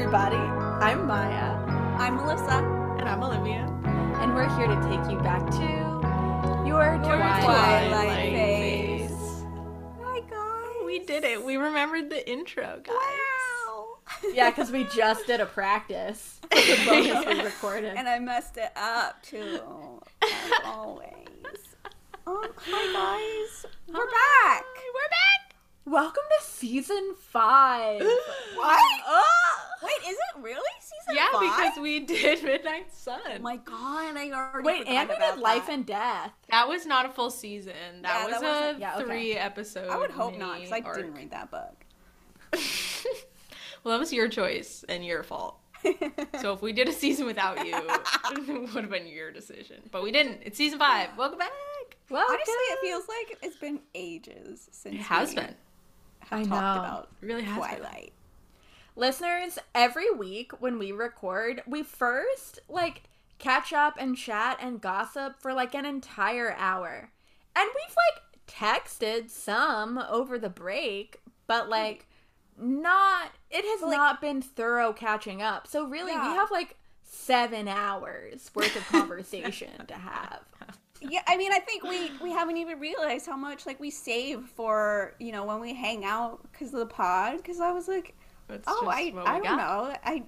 everybody. I'm Maya, I'm Melissa. And I'm Olivia. and we're here to take you back to your Twilight, Twilight phase. phase. Hi guys. We did it. We remembered the intro, guys. Wow. Yeah, because we just did a practice. The bonus we recorded. and I messed it up too, as always. Um, hi guys. We're back. We're back. Welcome to season five. What? Oh! Wait, is it really season Yeah, five? because we did Midnight Sun. Oh my god, I already Wait, and we did Life that. and Death. that was not a full season. That Yeah, was that a yeah, okay. three episode. I would hope not, because I mini didn't read that book. well, that was your choice and your fault. So if we did a season without you, it would have been your decision. But we didn't. It's season five. Welcome back. Welcome. Honestly, it feels like it's been ages since It has we been. Have I talked know. about really has been. Twilight. Listeners, every week when we record, we first like catch up and chat and gossip for like an entire hour. And we've like texted some over the break, but hmm. like not it has Like- not been thorough catching up. So really we have like 7 hours worth of conversation to have. Yeah, I mean, I think we we haven't even realized how much like we save for you know when we hang out because of the pod. Because I was like, That's oh, I I don't got. know, I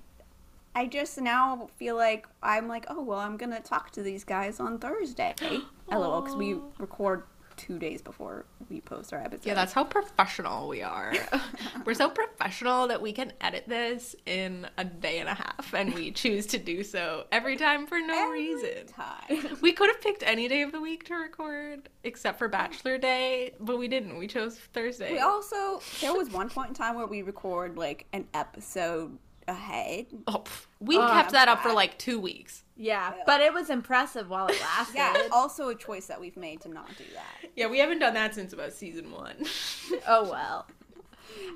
I just now feel like I'm like, oh well, I'm gonna talk to these guys on Thursday. little because we record two days before we post our episode. Yeah, that's how professional we are. We're so professional that we can edit this in a day and a half, and we choose to do so every time for no Every reason. time. We could have picked any day of the week to record, except for Bachelor Day, but we didn't. We chose Thursday. We also there was one point in time where we record like an episode ahead. Oh, we Oh, kept that up for like two weeks. Yeah, but it was impressive while it lasted. Yeah, also a choice that we've made to not do that. Yeah, we haven't done that since about season one. Oh well.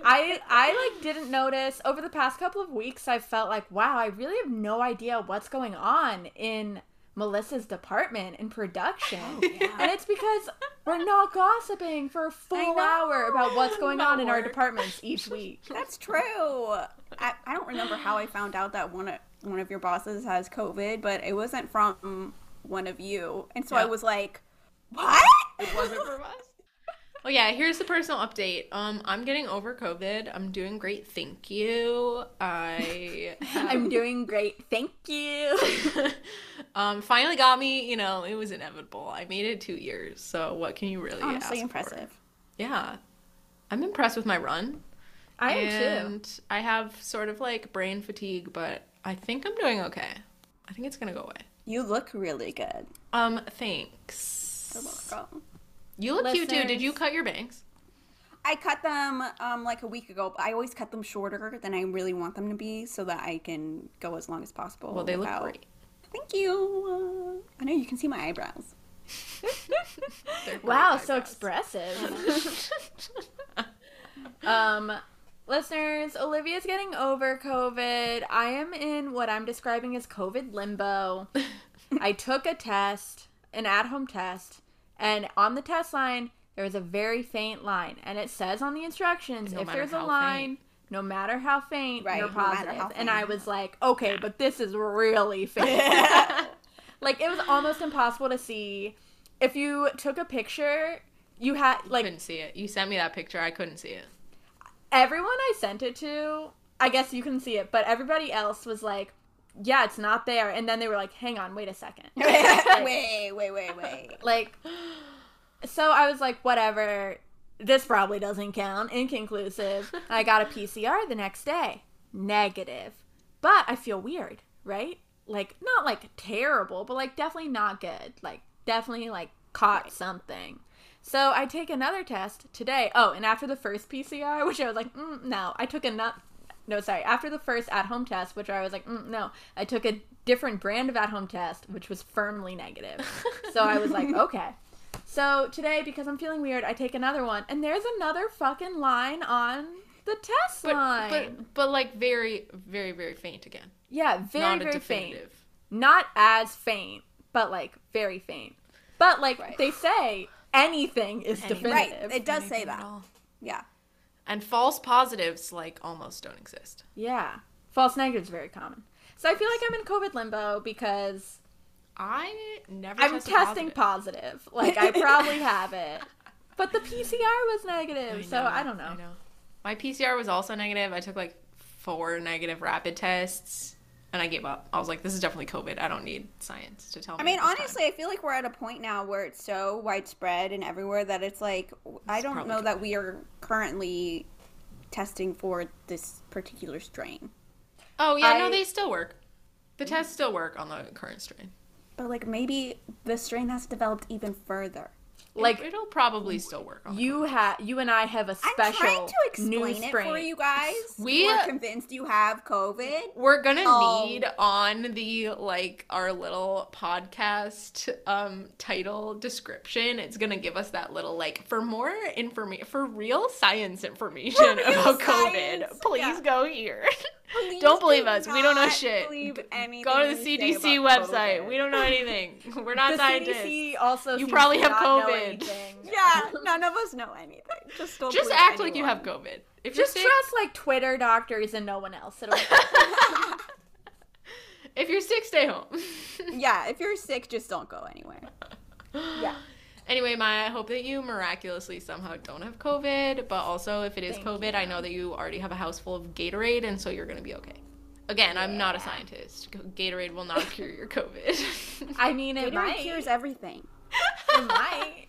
I I like didn't notice over the past couple of weeks I felt like wow, I really have no idea what's going on in Melissa's department in production. Oh, and it's because we're not gossiping for a full hour about what's going About on in our departments each week. That's true. I, I don't remember how I found out that one of, one of your bosses has COVID, but it wasn't from one of you. And so I was like, what? It wasn't from us. Well, yeah, here's the personal update. Um, I'm getting over COVID. I'm doing great. Thank you. I I'm doing great. Thank you. um finally got me. You know, it was inevitable. I made it two years. So what can you really Honestly ask for? impressive. Yeah, I'm impressed with my run. I am too. I have sort of like brain fatigue, but I think I'm doing okay. I think it's gonna go away. You look really good. Um, thanks. You're welcome. You look cute too. Did you cut your bangs? I cut them um, like a week ago, but I always cut them shorter than I really want them to be so that I can go as long as possible. Well, they look great. Thank you. Uh, I know you can see my eyebrows. They're great Wow, so expressive. Um, listeners, Olivia's getting over COVID. I am in what I'm describing as COVID limbo. I took a test, an at home test, and on the test line, there was a very faint line. And it says on the instructions No if there's a line, faint. no matter how faint, Right, you're no positive. how And. I was like, okay, but this is really faint. like, it was almost impossible to see. If you took a picture, you had, like, couldn't see it. You sent me that picture. I couldn't see it. Everyone I sent it to, I guess you can see it, but everybody else was like, yeah, it's not there. And then they were like, hang on, wait a second. wait, wait, wait, wait. like, so I was like, whatever. This probably doesn't count. Inconclusive. I got a PCR the next day. Negative. But I feel weird, right? Like, not like terrible, but like definitely not good. Like, definitely like caught something. So I take another test today. Oh, and after the first PCR, which I was like, mm, no, I took another. No, sorry. After the first at-home test, which I was like, mm, no, I took a different brand of at-home test, which was firmly negative. so I was like, okay. So today, because I'm feeling weird, I take another one, and there's another fucking line on the test But, line. but but like very very very faint again. yeah, very Not very faint. Not as faint, but like very faint. But like Right. they say, anything is Anything. definitive. Right, it does say Anything at that. Yeah. And false positives like almost don't exist. Yeah. False negatives very common. So I feel like I'm in COVID limbo because I never. I'm tested testing positive. positive. Like I probably have it. But the PCR was negative, so know, I don't know. My PCR was also negative. I took like four negative rapid tests, and I gave up. I was like, "This is definitely COVID. I don't need science to tell me." I mean, this time." honestly, I feel like we're at a point now where it's so widespread and everywhere that it's like I don't know that we are currently testing for this particular strain. Oh yeah, no, they still work. The mm. tests still work on the current strain. But like maybe the strain has developed even further. Like It, will probably still work. On you have, you and I have a I'm special trying to new explain it strain. for you guys. We- are convinced you have COVID. We're gonna Oh. need on the like our little podcast um title description. It's gonna give us that little like for more information for real science information real about science, COVID. Please yeah. go here. Please don't believe us. We don't know shit. go to the CDC website. COVID. We don't know anything. We're not the scientists. CDC also You probably have COVID. Yeah, none of us know anything. Just don't Just act like you have COVID. If Just you're sick, trust like Twitter doctors and no one else. If you're sick, stay home. Yeah, if you're sick, just don't go anywhere. yeah. Anyway, Maya, I hope that you miraculously somehow don't have COVID, but also if it is Thank COVID, I know that you already have a house full of Gatorade, and so you're gonna be okay. Again, I'm not a scientist. Gatorade will not cure your COVID. I mean, it Gatorade might. cures everything. It might.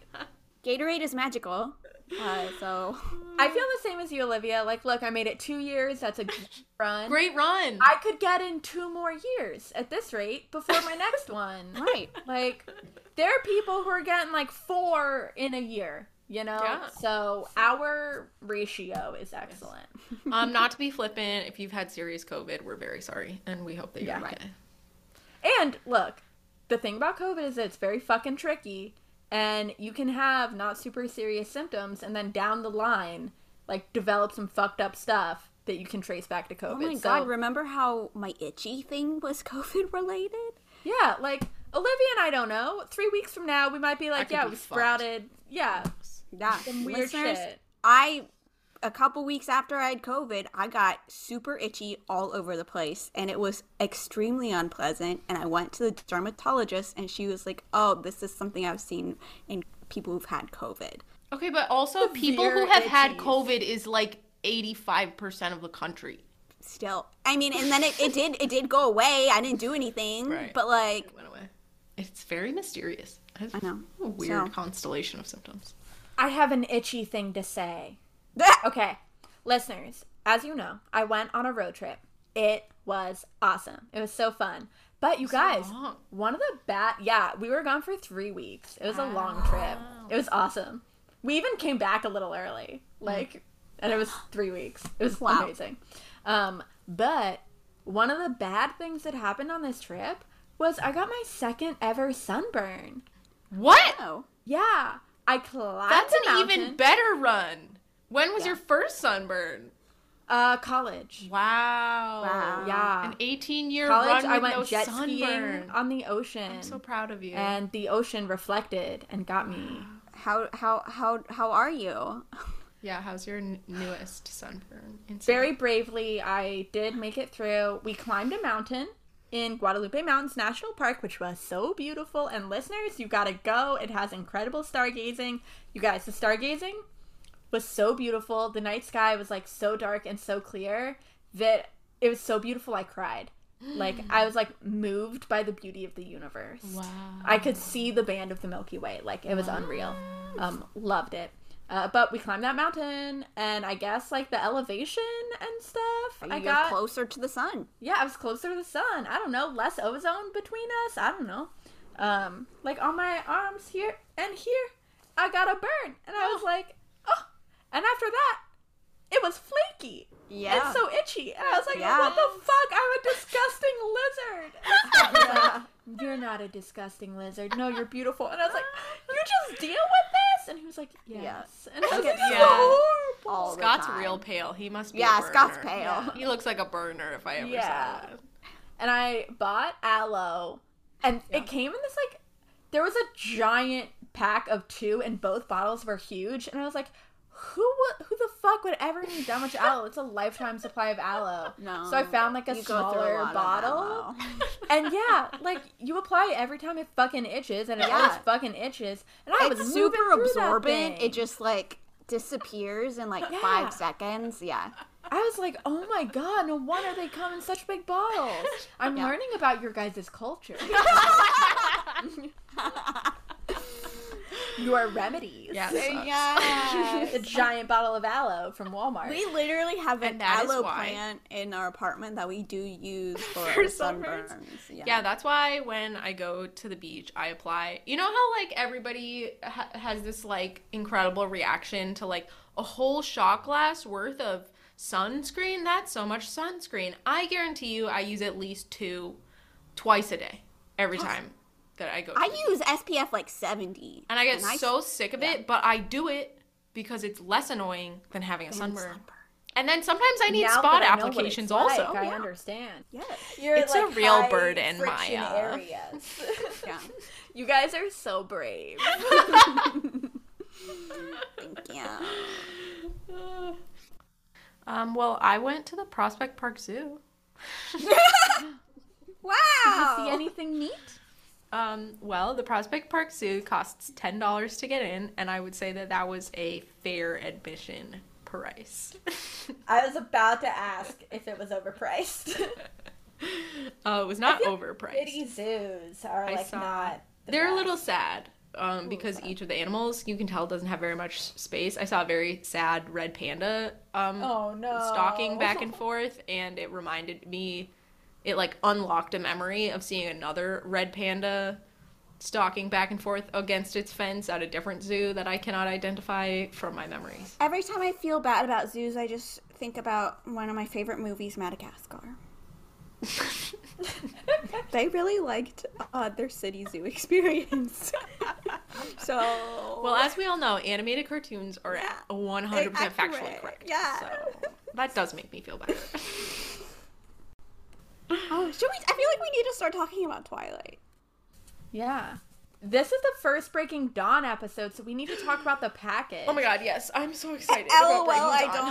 Gatorade is magical. Uh, so I feel the same as you, Olivia. Like, look, I made it two years. That's a good run. Great run. I could get in two more years at this rate before my next one. right. Like, there are people who are getting like four in a year, you know? Yeah. So our ratio is excellent. um, not to be flippant, if you've had serious COVID, we're very sorry, and we hope that you're Yeah. okay. And look, the thing about COVID is that it's very fucking tricky, and you can have not super serious symptoms, and then down the line, like develop some fucked up stuff that you can trace back to oh COVID. Oh my So, god, remember how my itchy thing was COVID related? yeah, like Olivia and I don't know. Three weeks from now, we might be like, yeah, be we fucked. sprouted, yeah, Yeah. some weird Listeners, shit. I a couple weeks after I had COVID, I got super itchy all over the place and it was extremely unpleasant and I went to the dermatologist and she was like, "Oh, this is something I've seen in people who've had COVID." Okay, but also people who Severe have had. COVID is like 85% of the country. Still. I mean, and then it, it did it did go away. I didn't do anything, Right. but like It went away. It's very mysterious. It's I know. A weird So- constellation of symptoms. I have an itchy thing to say. Okay, listeners, as you know, I went on a road trip. It was awesome. It was so fun. But you guys, long. one of the bad, yeah, we were gone for three weeks. It was a long trip. It was awesome. We even came back a little early, like, and it was three weeks. It was Wow. amazing. Um, but one of the bad things that happened on this trip was I got my second ever sunburn. What? oh. Yeah, I climbed That's an mountain. even better run. When was Yeah. your first sunburn? uh college. Wow. Wow. Yeah. An 18 year college I went no jet sunburn. skiing on the ocean. I'm so proud of you. and the ocean reflected and got me. How how how how are you? yeah, how's your n- newest sunburn? incident? Very bravely, I did make it through. We climbed a mountain in Guadalupe Mountains National Park, which was so beautiful. And listeners, you gotta go. It has incredible stargazing. You guys, the stargazing was so beautiful. The night sky was like so dark and so clear that it was so beautiful I cried. Like I was like moved by the beauty of the universe. Wow. I could see the band of the Milky Way. Like it was unreal. Um, loved it. Uh, but we climbed that mountain, and I guess like the elevation and stuff. I You're got closer to the sun. yeah, I was closer to the sun. I don't know, less ozone between us. I don't know. Um, like on my arms here and here, I got a burn, and I was like, oh. And after that, it was flaky Yeah. and so itchy, and I was like, Yeah. what the fuck? I'm a disgusting lizard. And Scott was like, you're not a disgusting lizard. No, you're beautiful. And I was like, you just deal with this? And he was like, yes. Yes. And I was like, Yeah. so horrible. All the Scott's time. real pale. He must be. Yeah, a Scott's pale. Yeah. He looks like a burner if I ever Yeah. saw that. And I bought aloe, and it came in this like, there was a giant pack of two, and both bottles were huge. And I was like, who who the fuck would ever need that much aloe? It's a lifetime supply of aloe. No. So I found like a through a smaller bottle. And yeah, like you apply it every time it fucking itches, and it Yeah. always fucking itches. And I was it's moving super absorbent. It just like disappears in like Yeah. five seconds. Yeah. I was like, oh my god, no wonder they come in such big bottles. I'm Yeah. learning about your guys' culture. your remedies. Yeah, sucks. Yes. a giant bottle of aloe from Walmart. We literally have an And that is aloe plant in our apartment that we do use for, For sunburns. sunburns? Yeah. Yeah, that's why when I go to the beach, I apply. You know how like everybody ha- has this like incredible reaction to like a whole shot glass worth of sunscreen? That's so much sunscreen. I guarantee you, I use at least two, twice a day, every time that I go. To I use SPF like 70. and I get I- so sick of it, but I do it because it's less annoying than having a sunburn. And then sometimes I need Now spot I applications it's also. I Yeah. understand. Yes. You're It's a real high burden, friction Maya. Areas. Yeah. you guys are so brave. Thank you. Um, well, I went to the Prospect Park Zoo. Wow. Did you see anything neat? Um, well, the Prospect Park Zoo costs ten dollars to get in, and I would say that that was a fair admission price. I was about to ask if it was overpriced. uh, it was not overpriced. City zoos are I like saw- not. the They're a little sad. Um, because each of the animals you can tell doesn't have very much space. I saw a very sad red panda um, Oh no. stalking back and forth, and it reminded me, it like unlocked a memory of seeing another red panda stalking back and forth against its fence at a different zoo that I cannot identify from my memories. Every time I feel bad about zoos, I just think about one of my favorite movies, Madagascar. they really liked uh, their city zoo experience. so, Well, as we all know, animated cartoons are Yeah. 100% factually correct. Yeah. So that does make me feel better. oh, should we? I feel like we need to start talking about Twilight. Yeah. This is the first Breaking Dawn episode, so we need to talk about the package. oh my god, yes. I'm so excited. LOL, about Breaking I Dawn.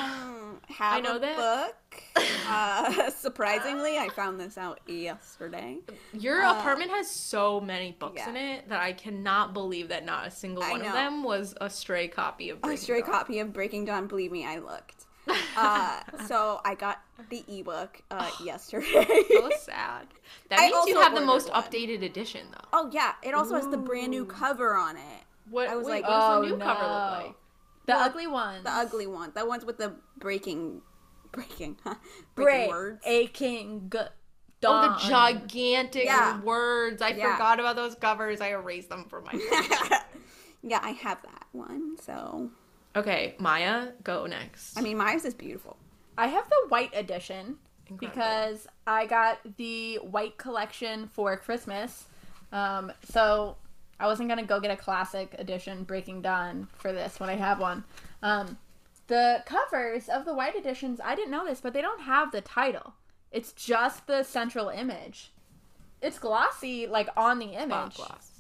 don't have I know a that. book. Uh, surprisingly, I found this out yesterday. Your Uh, apartment has so many books yeah. in it that I cannot believe that not a single one of them was a stray copy of A stray Dawn. copy of Breaking Dawn. Believe me, I looked. Uh, so I got the ebook uh, yesterday. So sad. That I means you have the most one. updated edition, though. oh yeah, it also has the brand new cover on it. What, I was wait, like, what does oh, the new cover look like? The Well, ugly one. The ugly one, the ones with the breaking, breaking, huh? breaking Break. words. A king. G- Oh, dawn. the gigantic Yeah. words. I Yeah. forgot about those covers. I erased them from my phone. yeah, I have that one. So okay, Maya, go next. I mean, Maya's is beautiful. I have the white edition Incredible. because I got the white collection for Christmas. Um, so I wasn't gonna go get a classic edition Breaking Dawn for this when I have one. Um, the covers of the white editions, I didn't know this, but they don't have the title. It's just the central image. It's glossy, like on the Spot image. gloss.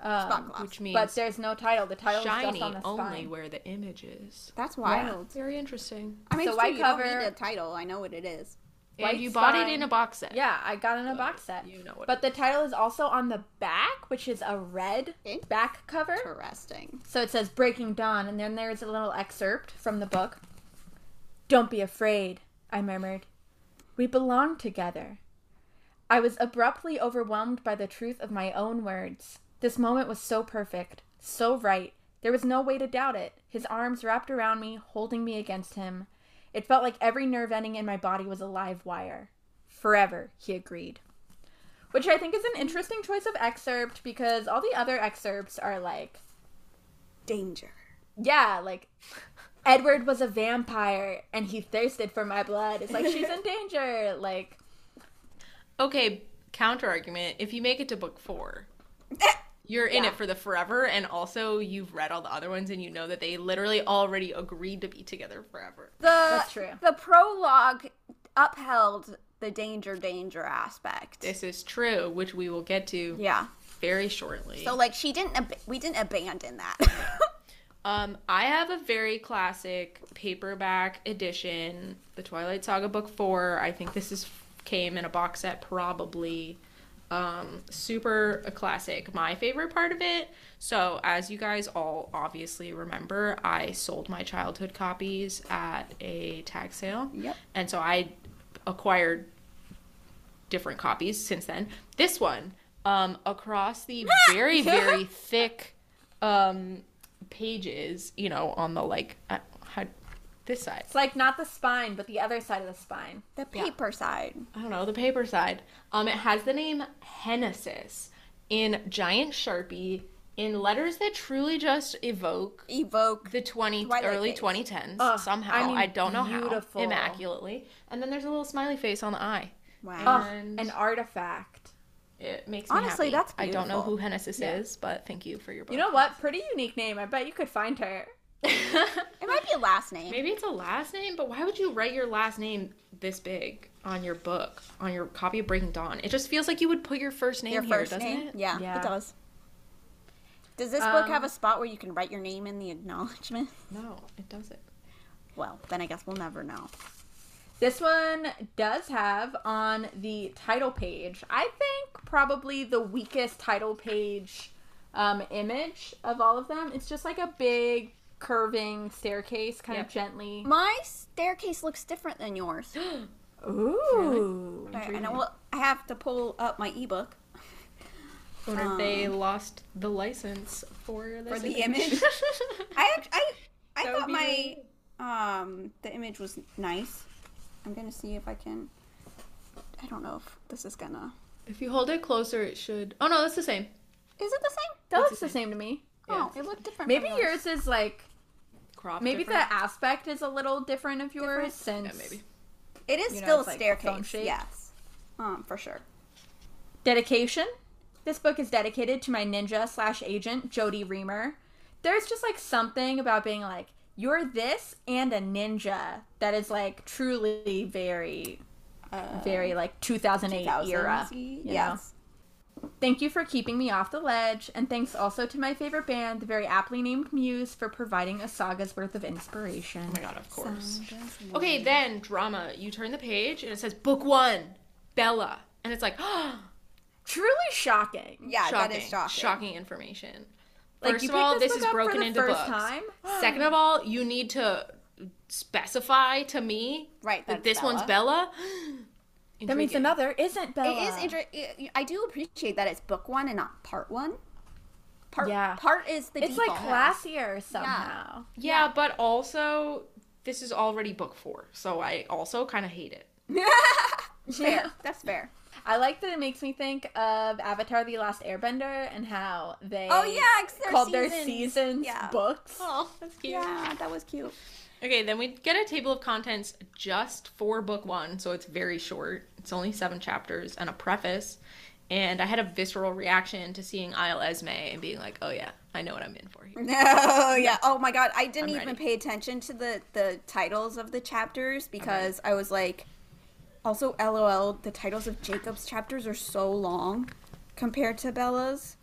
Um, Spot gloss. Which means but there's no title. The title is shiny just on the only where the image is. That's wild. Very interesting. I mean, So it's true, white you don't cover- need a title. I know what it is. White and you bought it in a box set. Yeah, I got it in a box set. You know what But the title is also on the back, which is a red back cover. Interesting. So it says Breaking Dawn, and then there's a little excerpt from the book. Don't be afraid, I murmured. We belong together. I was abruptly overwhelmed by the truth of my own words. This moment was so perfect, so right. There was no way to doubt it. His arms wrapped around me, holding me against him. It felt like every nerve ending in my body was a live wire. Forever, he agreed. Which I think is an interesting choice of excerpt because all the other excerpts are like, Danger. yeah, like Edward was a vampire and he thirsted for my blood. It's like she's in danger. Like, Okay, counter argument. If you make it to book four, you're in Yeah. it for the forever, and also you've read all the other ones, and you know that they literally already agreed to be together forever. The That's true. The prologue upheld the danger danger aspect. This is true, which we will get to yeah. very shortly. So like she didn't ab- we didn't abandon that. Um, I have a very classic paperback edition, the Twilight Saga book four. I think this is came in a box set probably. Um, super a classic. My favorite part of it. So, as you guys all obviously remember, I sold my childhood copies at a tag sale. Yep. And so I acquired different copies since then. This one, um, across the very, very thick um, pages, you know, on the like, uh, this side. It's like not the spine, but the other side of the spine. The paper side. I don't know, the paper side. Um, it has the name Hennesis in giant Sharpie in letters that truly just evoke Evoke. the 20 Twilight early face. 2010s Ugh, somehow. I I, don't know beautiful. how. Immaculately. And then there's a little smiley face on the eye. Wow. Ugh, an artifact. It makes me Honestly, happy. that's I don't know who Hennesis Yeah. is, but thank you for your book. You know what? Pretty unique name. I bet you could find her. It might be a last name. Maybe it's a last name, but why would you write your last name this big on your book, on your copy of Breaking Dawn? It just feels like you would put your first name Your here, first doesn't name? it? Yeah, Yeah. it does. Does this book Um, have a spot where you can write your name in the acknowledgement? No, it doesn't. Well, then I guess we'll never know. This one does have on the title page, I think probably the weakest title page um, image of all of them. It's just like a big curving staircase, kind Yep. of gently. My staircase looks different than yours. Ooh. I, I know. Well, I have to pull up my ebook Wonder if they lost the license for for the image. I act- I I That thought my um the image was nice. I'm gonna see if I can. I don't know if this is gonna. if you hold it closer, it should. Oh no, that's the same. Is it the same? That What's looks the the same to me. Oh, it looked different. Maybe from yours is like Crop. maybe different. the aspect is a little different of yours Different? Yeah, since maybe. It is you know, still a like staircase. shape. Yes. Um, for sure. dedication. This book is dedicated to my ninja slash agent Jodi Reamer. There's just like something about being like you're this and a ninja that is like truly very, Uh, very like 2008 era. 2000s, you know? Yes. Thank you for keeping me off the ledge, and thanks also to my favorite band, the very aptly named Muse, for providing a saga's worth of inspiration. Oh my god, of course. Okay, then drama. You turn the page and it says book one, Bella, and it's like, Truly shocking. Yeah, shocking, that is shocking. shocking information. Like, First you of all, this this is book up for broken into first books. time? Second of all, you need to specify to me Right, that that's this one's Bella. That means Intriguing. another isn't Bella. It is interesting. I do appreciate that it's book one and not part one. Part Yeah. part is the It's like classier somehow. Yeah, but also this is already book four, so I also kind of hate it. fair. That's fair. I like that it makes me think of Avatar: The Last Airbender and how they Oh yeah they're called their seasons. seasons Yeah. books. Oh, that's cute. Yeah, that was cute. Okay, then we get a table of contents just for book one, so it's very short. It's only seven chapters and a preface. And I had a visceral reaction to seeing Isle Esme and being like, "Oh yeah, I know what I'm in for here." Oh, no, yeah. Oh my god, I didn't I'm even ready. pay attention to the the titles of the chapters because I was like, also LOL. The titles of Jacob's chapters are so long compared to Bella's.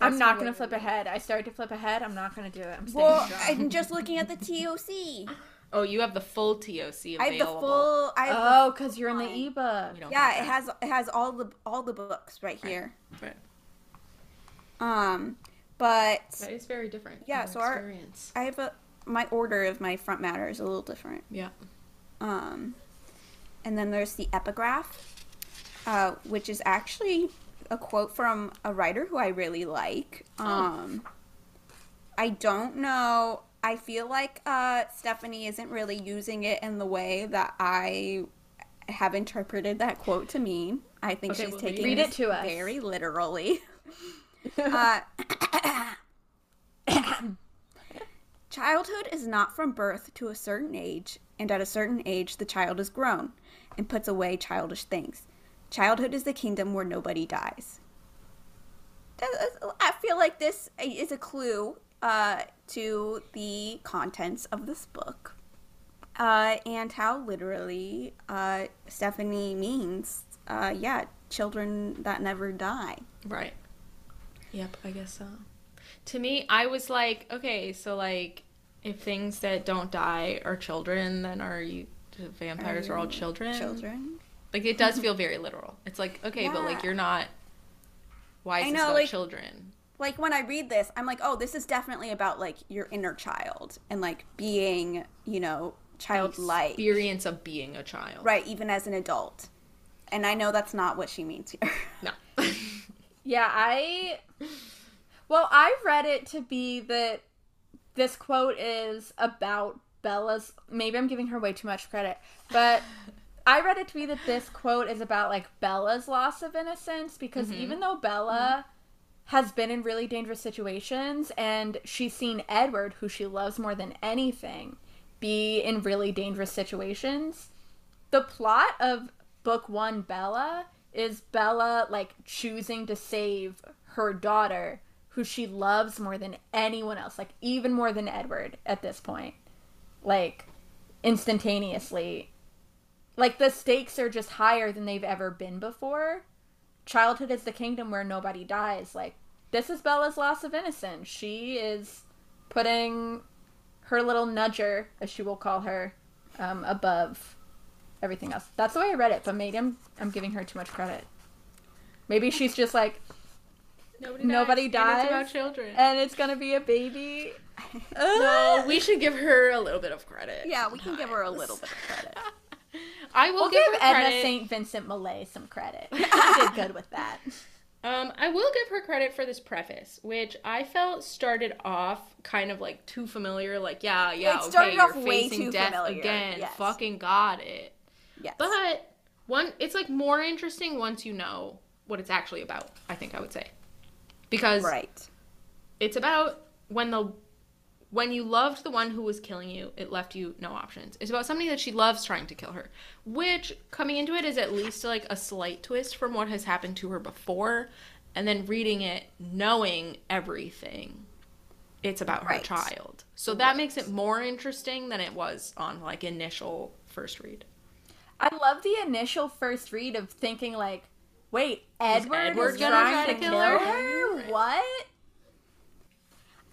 I'm not the gonna flip ahead. I started to flip ahead. I'm not gonna do it. I'm staying Well, strong. I'm just looking at the TOC. Oh, you have the full TOC available. I have the full. I have oh, because you're in the ebook. We don't Yeah, it has it has all the all the books right here. that. Right. Um, but That is very different. Yeah, in so our- I have a my order of my front matter is a little different. Yeah. Um, and then there's the epigraph, uh, which is actually a quote from a writer who I really like. Um, I don't know. I feel like uh, Stephenie isn't really using it in the way that I have interpreted that quote to mean. I think Okay, she's well, taking it. Read it to us. very literally. uh, Childhood is not from birth to a certain age, and at a certain age the child is grown and puts away childish things. Childhood is the kingdom where nobody dies. I feel like this is a clue uh, to the contents of this book uh, and how literally uh, Stephenie means, uh, yeah, children that never die. Right. Yep, I guess so. To me, I was like, okay, so like, if things that don't die are children, then are you vampires are all children? Children. Like it does feel very literal. It's like, okay, but like you're not. Why is I this know, about like- children? Like when I read this, I'm like, oh, this is definitely about like your inner child and like being, you know, childlike. Experience of being a child. Right, even as an adult. And I know that's not what she means here. No. Yeah, I. Well, I read it to be that this quote is about Bella's. Maybe I'm giving her way too much credit, but I read it to be that this quote is about like Bella's loss of innocence because mm-hmm. even though Bella mm-hmm. Has been in really dangerous situations and she's seen Edward, who she loves more than anything, be in really dangerous situations, the plot of book one bella is bella like choosing to save her daughter who she loves more than anyone else like even more than edward at this point. Like instantaneously. Like the stakes are just higher than they've ever been before childhood is the kingdom where nobody dies like this is bella's loss of innocence she is putting her little nudger as she will call her um, above everything else. That's the way I read it, but maybe I'm I'm giving her too much credit. Maybe she's just like, Nobody, Nobody And dies. it's about children. and it's gonna be a baby. no, we should give her a little bit of credit. yeah, we can give her a little bit of credit. I will We'll give, give Edna. St. Vincent Millay some credit. She did good with that. Um, I will give her credit for this preface, which I felt started off kind of like too familiar. Like, yeah, yeah, It started okay, off you're way facing too death familiar, again. yes. Fucking got it. Yes. But one, it's like more interesting once you know what it's actually about. I think I would say, because right. it's about when the when you loved the one who was killing you, it left you no options. It's about somebody that she loves trying to kill her, which coming into it is at least like a slight twist from what has happened to her before, and then reading it knowing everything. It's about her child. So that makes it more interesting than it was on like initial first read. I love the initial first read of thinking like, wait, Edward, Edward is gonna trying try to kill kill her? her? Right. What?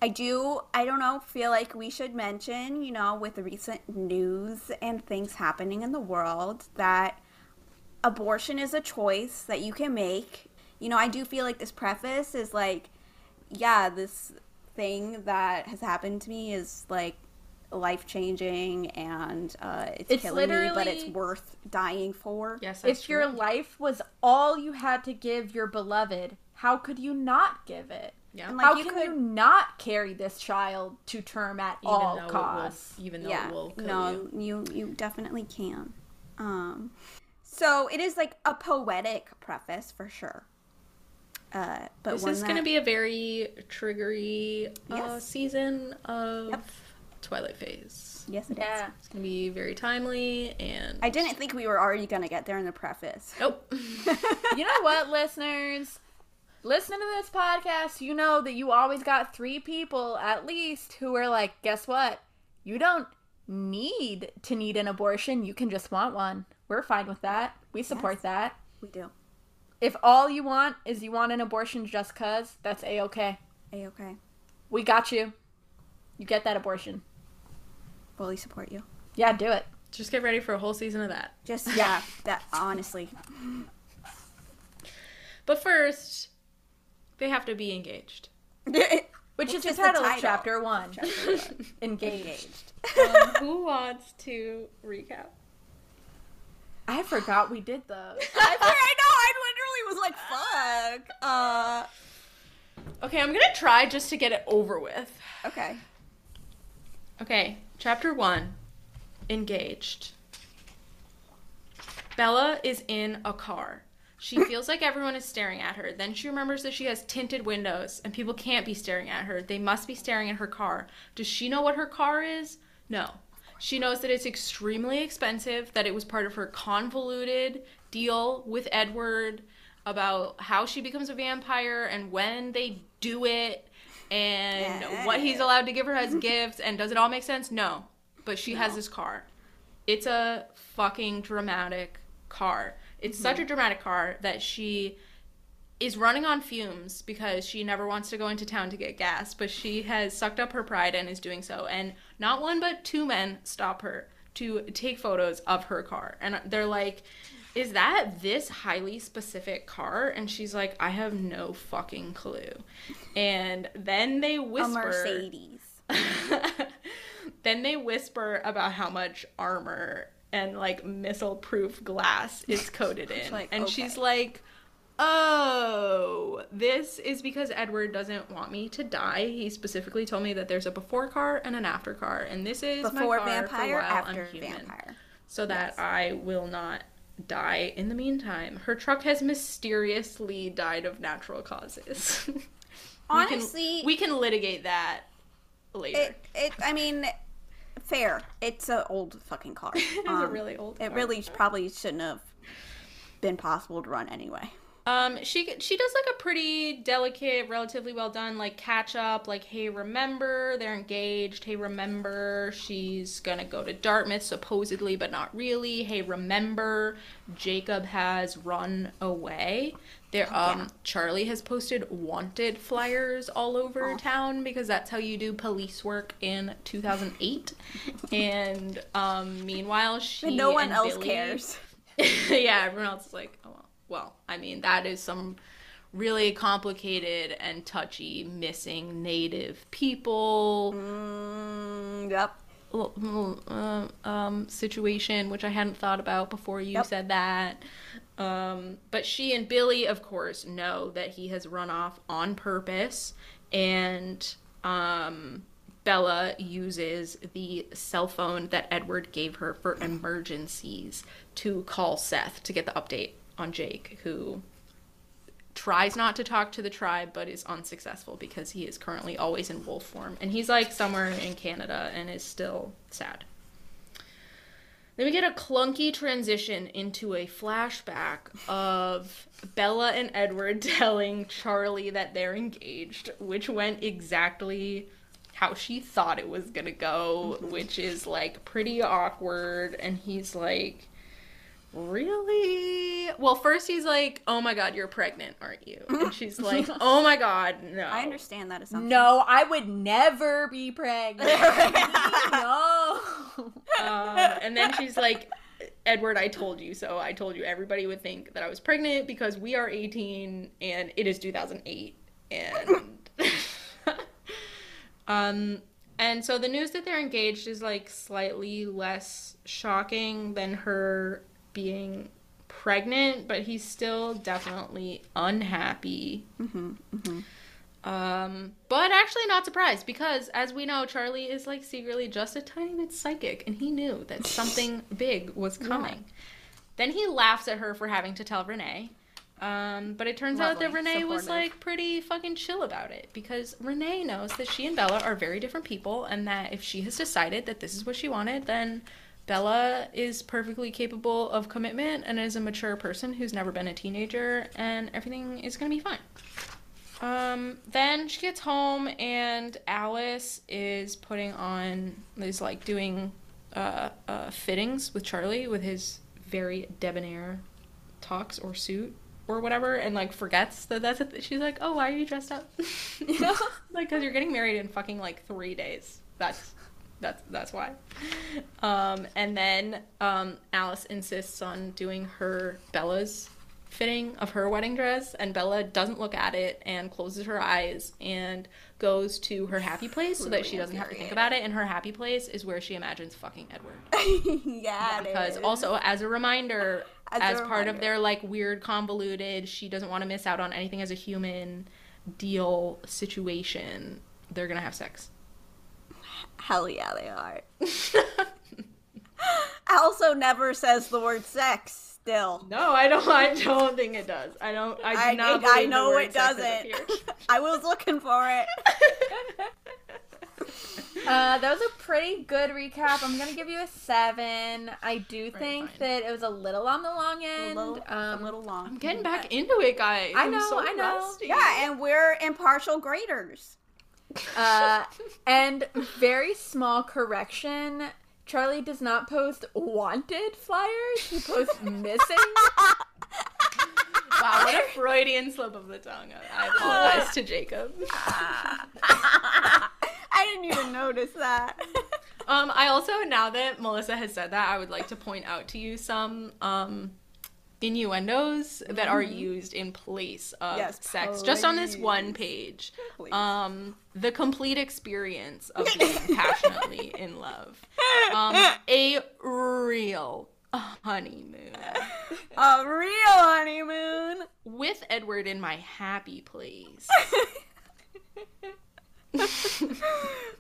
I do, I don't know, feel like we should mention, you know, with the recent news and things happening in the world, that abortion is a choice that you can make. You know, I do feel like this preface is like, yeah, this thing that has happened to me is like life changing and uh, it's, It's killing me, but it's worth dying for. Yes, that's If your life was all you had to give your beloved, how could you not give it? Yeah. And, like, how you can could- you not carry this child to term at even all costs? will, even though yeah it will kill no you. you. you definitely can um so it is like a poetic preface for sure uh but This is that, going to be a very triggery uh, Yes. season of Yep. Twilight Phase. yes it is. Yeah. It's going to be very timely and. i didn't think we were already gonna get there in the preface Nope. you know what, listeners? Listening to this podcast, you know that you always got three people at least who are like, guess what? You don't need to need an abortion. You can just want one. We're fine with that. We support Yes. that. we do If all you want is you want an abortion just cuz, that's a okay. a okay We got you. You get that abortion. fully support you Yeah, do it. Just get ready for a whole season of that. just yeah that honestly But first, they have to be engaged. Which, Which is, the is the title, of title. chapter one. Chapter one. Engaged. engaged Um, who wants to recap? I forgot we did those. I, I know i literally was like fuck uh Okay, I'm going to try just to get it over with. okay Okay, chapter one Engaged. Bella is in a car. She feels like everyone is staring at her. Then she remembers that she has tinted windows and people can't be staring at her. They must be staring at her car. Does she know what her car is? No. She knows that it's extremely expensive, that it was part of her convoluted deal with Edward about how she becomes a vampire and when they do it and what he's allowed to give her as gifts and does it all make sense? No. But she has this car. It's a fucking dramatic car. It's mm-hmm. such a dramatic car that she is running on fumes because she never wants to go into town to get gas, but she has sucked up her pride and is doing so. And not one but two men stop her to take photos of her car. And they're like, Is that this highly specific car? And she's like, I have no fucking clue. And then they whisper. A. Mercedes. then they whisper about how much armor and like missile proof glass is coated in. like, and okay. she's like, Oh, this is because Edward doesn't want me to die. He specifically told me that there's a before car and an after car, and this is Before vampire, after I'm human, vampire. so that I will not die in the meantime. Her truck has mysteriously died of natural causes. We can- Honestly, we can litigate that later. it, it, I mean, fair. It's an old fucking car. It is a really old It car. really probably shouldn't have been possible to run anyway. Um, she she does like a pretty delicate, relatively well done like catch up. Like, hey, remember they're engaged. Hey, remember she's gonna go to Dartmouth supposedly, but not really. Hey, remember Jacob has run away. There, um, Yeah. Charlie has posted wanted flyers all over town because that's how you do police work in 2008. and um, meanwhile, she But no one else Billy- cares. yeah, everyone else is like, oh, well. well, I mean, that is some really complicated and touchy missing native people Mm, yep. Uh, um, situation, which I hadn't thought about before you Yep. said that. Um, but she and Billy, of course, know that he has run off on purpose, and um, Bella uses the cell phone that Edward gave her for emergencies to call Seth to get the update on Jake, who tries not to talk to the tribe but is unsuccessful because he is currently always in wolf form and he's like somewhere in Canada and is still sad. Then we get a clunky transition into a flashback of Bella and Edward telling Charlie that they're engaged, which went exactly how she thought it was gonna go, which is like pretty awkward. And he's like, Really? Well, first he's like, Oh my god, you're pregnant, aren't you? And she's like, Oh my god, no. I understand that assumption. No, I would never be pregnant. no. Um, and then she's like, Edward, I told you so. I told you everybody would think that I was pregnant because we are 18 and it is 2008. And um and so the news that they're engaged is like slightly less shocking than her being pregnant, but he's still definitely unhappy. Um, but actually not surprised because as we know, Charlie is like secretly just a tiny bit psychic and he knew that something big was coming. Then he laughs at her for having to tell Renee. Um, but it turns out that Lovely, Renee was like pretty fucking chill about it because Renee knows that she and Bella are very different people and that if she has decided that this is what she wanted, then Bella is perfectly capable of commitment and is a mature person who's never been a teenager and everything is gonna be fine. Um, then she gets home and Alice is putting on is like doing uh, uh fittings with Charlie with his very debonair tux or suit or whatever and like forgets that that's a th- she's like oh why are you dressed up? You know? Like because you're getting married in fucking like three days. That's that's that's why. Um and then um alice insists on doing her bella's fitting of her wedding dress and bella doesn't look at it and closes her eyes and goes to her happy place so that she doesn't have to think about it. And her happy place is where she imagines fucking edward. Yeah, because also as a reminder As as, a part of their like weird convoluted she doesn't want to miss out on anything as a human deal situation they're gonna have sex Hell yeah, they are. also never says the word sex. Still, no i don't i don't think it does i don't i do I, not I, I know it doesn't. I was looking for it. Uh, that was a pretty good recap. I'm gonna give you a seven. I do Very think fine. that it was a little on the long A end. little, um, a little long. i'm getting back into it guys I I'm know, so I know. rusty. Yeah, and we're impartial graders. Uh, and very small correction. Charlie does not post wanted flyers. He posts missing. Wow, what a Freudian slip of the tongue. I apologize to Jacob. I didn't even notice that. Um, I also now that Melissa has said that, I would like to point out to you some um innuendos that are used in place of Yes, sex just on this one page. Please. Um, the complete experience of being passionately in love. Um, a real honeymoon A real honeymoon. with Edward in my happy place.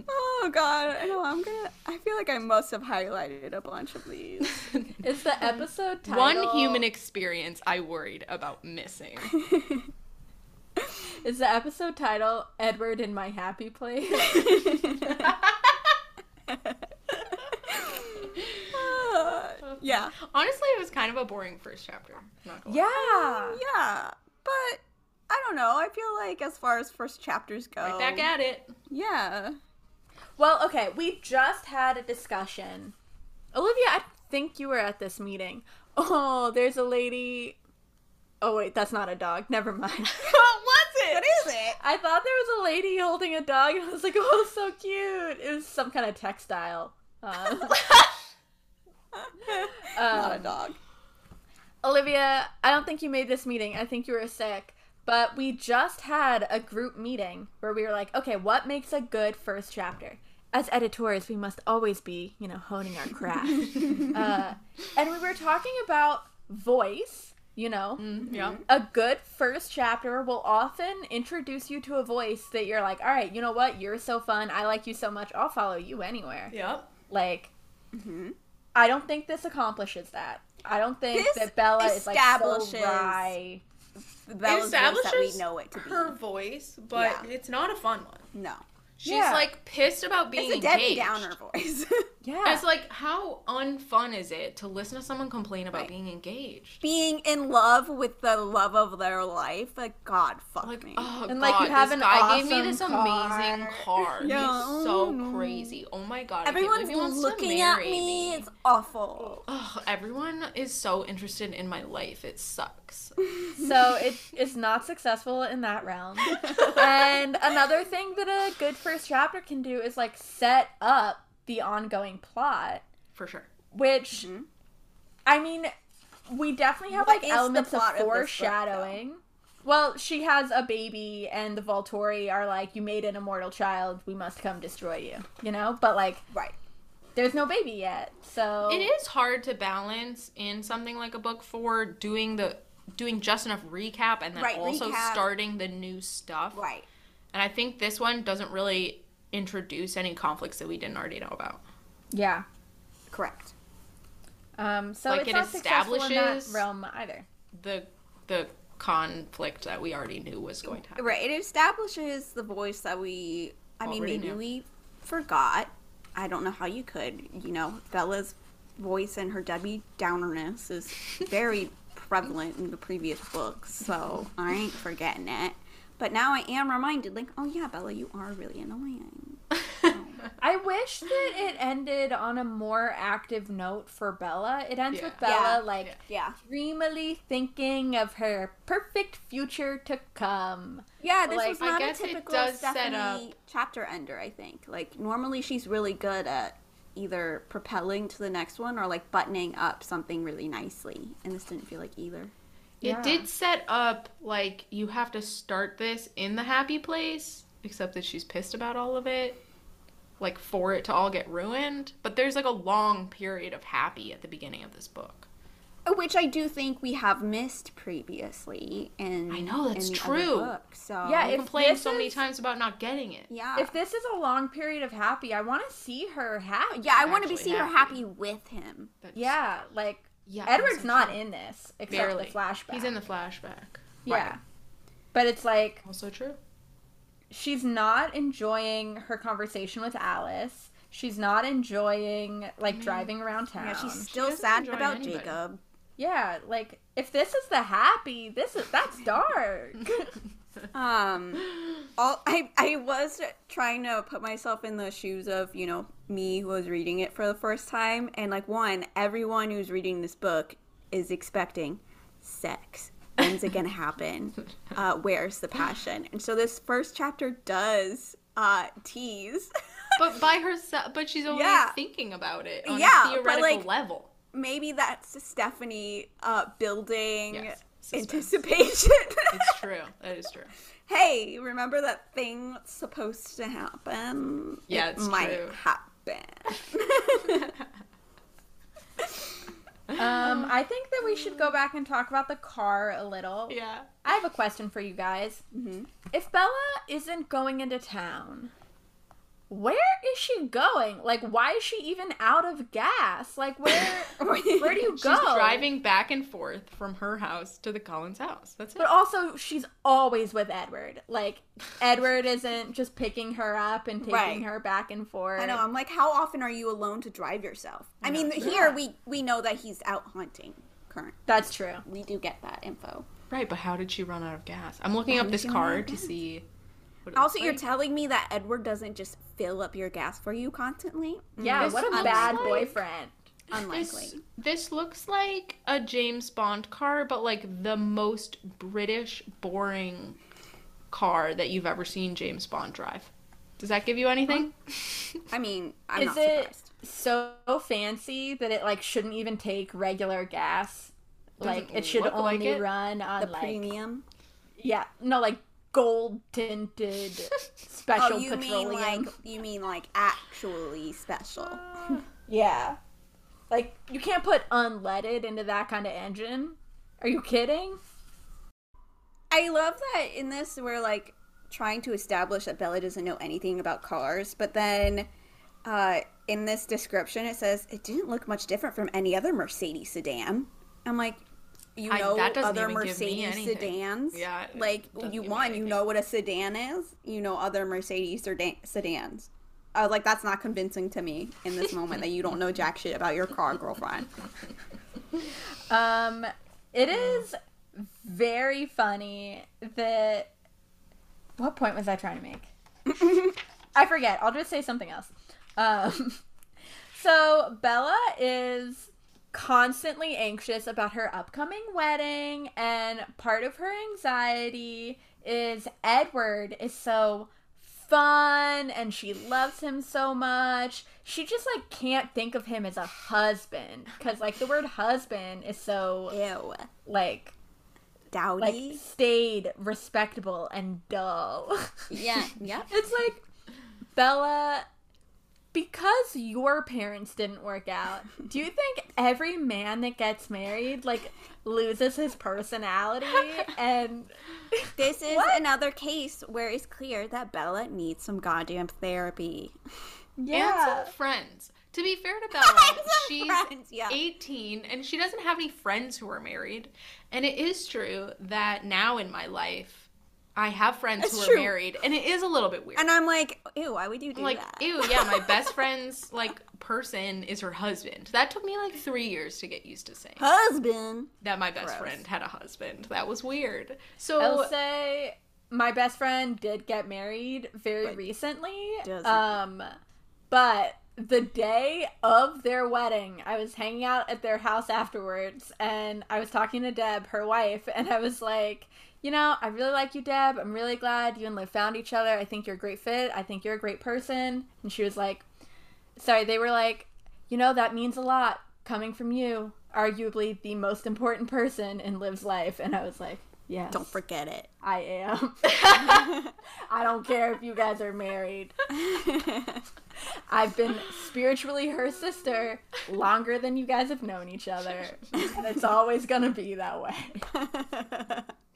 oh god, I know I'm gonna I feel like I must have highlighted a bunch of these. Is the episode title One human experience I worried about missing. Is the episode title Edward in my happy place? Uh, yeah. Honestly, it was kind of a boring first chapter. Yeah. Yeah. But I don't know. I feel like as far as first chapters go. Right back at it. Yeah. Well, okay, we just had a discussion. Olivia, I think you were at this meeting. Oh, there's a lady. Oh wait, that's not a dog. Never mind. what was it? What is it? I thought there was a lady holding a dog, and I was like, "Oh, so cute!" It was some kind of textile. Um, Not a dog. Olivia, I don't think you made this meeting. I think you were sick. But we just had a group meeting where we were like, okay, what makes a good first chapter? As editors, we must always be, you know, honing our craft. uh, and we were talking about voice, you know. Yeah. A good first chapter will often introduce you to a voice that you're like, all right, you know what? You're so fun. I like you so much. I'll follow you anywhere. Yep. Like, Mhm. I don't think this accomplishes that. I don't think This that Bella is like so establishes wry. Was that we establishes know it to be. Her voice, but Yeah. it's not a fun one. No. She's Yeah. like pissed about being It's a Debbie engaged. Downer voice. Yeah. It's like how unfun is it to listen to someone complain about Right. being engaged? Being in love with the love of their life. Like, God, fuck Like, me. oh And, god, like, you have this an guy gave me this car. amazing car. Yeah, He's so crazy. Oh my god, I Everyone's believe he wants to looking at marry me. It's awful. Ugh, everyone is so interested in my life. It sucks. so it is not successful in that realm. and another thing that a good first chapter can do is like set up the ongoing plot, For sure. which Mhm. I mean, we definitely have What like elements of plot of book, foreshadowing. well, she has a baby, and the Volturi are like, "You made an immortal child. We must come destroy you." You know, but like, Right. there's no baby yet, so It is hard to balance in something like a book for doing the doing just enough recap and then Right, also recap. starting the new stuff. Right. And I think this one doesn't really introduce any conflicts that we didn't already know about. Yeah. Correct. Um. So Like, it's it not successful in that establishes- realm either. The the conflict that we already knew was going to happen. Right. It establishes the voice that we. I mean, maybe knew. we forgot. I don't know how you could. You know, Bella's voice and her Debbie Downerness is very prevalent in the previous books, so I ain't forgetting it. But now I am reminded, like, oh yeah, Bella, you are really annoying. I wish that it ended on a more active note for Bella. It ends Yeah. with Bella Yeah. like Yeah. Yeah. dreamily thinking of her perfect future to come. Yeah, this Like, was I not a guess it typical does set Stephenie chapter ender, I think. Like normally she's really good at either propelling to the next one or like buttoning up something really nicely. And this didn't feel like either. It Yeah. did set up like you have to start this in the happy place, except that she's pissed about all of it. Like for it to all get ruined. But there's like a long period of happy at the beginning of this book. Oh, which I do think we have missed previously in I know, that's in the true. Other books, so Yeah, I if complained this so many is- times about not getting it. yeah. If this is a long period of happy, I want to see her happy. yeah, I want to be actually see her happy. happy with him. That's- Yeah, like yeah. Edward's not true. in this except Barely. the flashback. He's in the flashback. yeah. Right. But it's like Also true. she's not enjoying her conversation with Alice. She's not enjoying like driving around town. Yeah, she's still doesn't sad about anybody. Jacob. Yeah, like if this is the happy, this is that's dark. Um, all I I was trying to put myself in the shoes of you know me who was reading it for the first time, and like one, everyone who's reading this book is expecting sex, When's it gonna happen? Uh, where's the passion? And so this first chapter does uh, tease. But by herself, but she's only Yeah. thinking about it on Yeah, a theoretical like, level. Maybe that's Stephenie uh, building Yes, suspense. anticipation. It's true. That is true. hey, remember that thing that's supposed to happen? Yeah, it might true. happen. Um, I think that we should go back and talk about the car a little. Yeah. I have a question for you guys. Mm-hmm. If Bella isn't going into town, where is she going? Like, why is she even out of gas? Like, where where do you go? She's driving back and forth from her house to the Cullens house. That's it. But also, she's always with Edward. Like, Edward isn't just picking her up and taking Right. her back and forth. I know. I'm like, how often are you alone to drive yourself? I mean, Yeah. here we we know that he's out hunting. Current, That's true. we do get that info. Right, but how did she run out of gas? I'm looking How up this she run out card to see. What it Also, looks you're like. telling me that Edward doesn't just fill up your gas for you constantly? Mm. Yeah, This what a bad like- boyfriend. Unlikely. This, this looks like a James Bond car, but like the most British, boring car that you've ever seen James Bond drive. Does that give you anything? I mean, I'm Is not it surprised. so fancy that it like shouldn't even take regular gas? Like Doesn't it should only like it. run on The like premium. yeah, no like gold tinted special Oh, you petroleum. mean like you mean like actually special? yeah. Like you can't put unleaded into that kind of engine. Are you kidding? I love that in this we're like trying to establish that Bella doesn't know anything about cars, but then uh, in this description it says it didn't look much different from any other Mercedes sedan. I'm like, you I- know that other even me Mercedes sedans? Yeah, like you give me one, you know what a sedan is. You know other Mercedes sedan- sedans. I was like, that's not convincing to me in this moment that you don't know jack shit about your car, girlfriend. Um, it is very funny that. What point was I trying to make? I forget. I'll just say something else. Um, so Bella is constantly anxious about her upcoming wedding, and part of her anxiety is Edward is so fun and she loves him so much. She just like can't think of him as a husband because like the word husband is so Ew, like like dowdy. staid, respectable, and dull. yeah, yeah. it's like Bella because your parents didn't work out, do you think every man that gets married like loses his personality and This is What? another case where it's clear that Bella needs some goddamn therapy. And yeah. some friends. To be fair to Bella, she's friends, yeah. 18 and she doesn't have any friends who are married. And it is true that now in my life, I have friends That's who are true. married, and it is a little bit weird. And I'm like, ew, why would you do I'm like, that? ew, yeah, my best friend's like person is her husband. That took me like three years to get used to saying Husband. that my best Gross. friend had a husband. That was weird. So I'll say my best friend did get married very But recently. doesn't. Um, but the day of their wedding, I was hanging out at their house afterwards, and I was talking to Deb, her wife, and I was like, you know, I really like you, Deb. I'm really glad you and Liv found each other. I think you're a great fit. I think you're a great person. And she was like, sorry, they were like, you know, that means a lot coming from you, arguably the most important person in Liv's life. And I was like, yes. Don't forget it. I am. I don't care if you guys are married. I've been spiritually her sister longer than you guys have known each other. And it's always gonna be that way.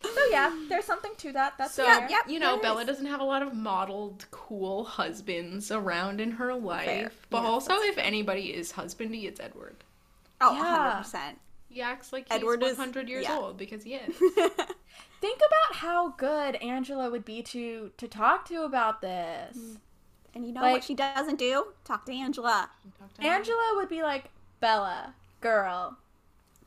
So yeah, there's something to that. That's So, fair. yep, you know, there Bella is. doesn't have a lot of modeled, cool husbands around in her life. Fair. But Yeah, also, if anybody is husbandy, it's Edward. oh, Yeah. 100%. He acts like he's Edward is- 100 years yeah. old because he is. Think about how good Angela would be to to talk to about this. Hmm. And you know Like- what she doesn't do? Talk to Angela. Talk to. Angela would be like, Bella, girl,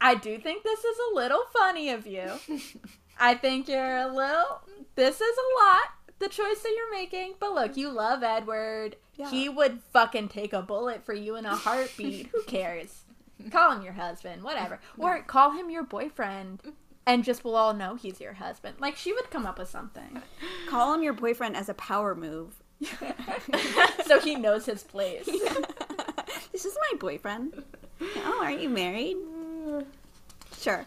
I do think this is a little funny of you. I think you're a little. This is a lot, the choice that you're making. But look, you love Edward. Yeah. He would fucking take a bullet for you in a heartbeat. Who cares? Call him your husband, whatever. Or call him your boyfriend. and just we'll all know he's your husband. Like she would come up with something. Call him your boyfriend as a power move. so he knows his place. this is my boyfriend. Oh, are you married? Sure.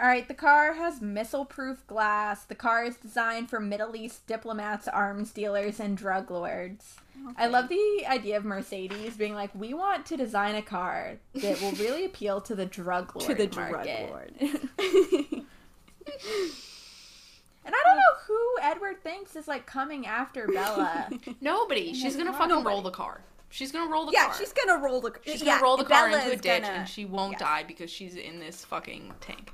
All right, the car has missile proof glass. The car is designed for Middle East diplomats, arms dealers, and drug lords. I love the idea of Mercedes being like, we want to design a car that will really appeal to the drug lord To the drug market." lord. And I don't know who Edward thinks is like coming after Bella. Nobody. She's gonna fucking roll the car. She's gonna roll the yeah, car. she's gonna roll the. She's yeah, gonna roll the car Bella into a is ditch, gonna- and she won't yes. die because she's in this fucking tank.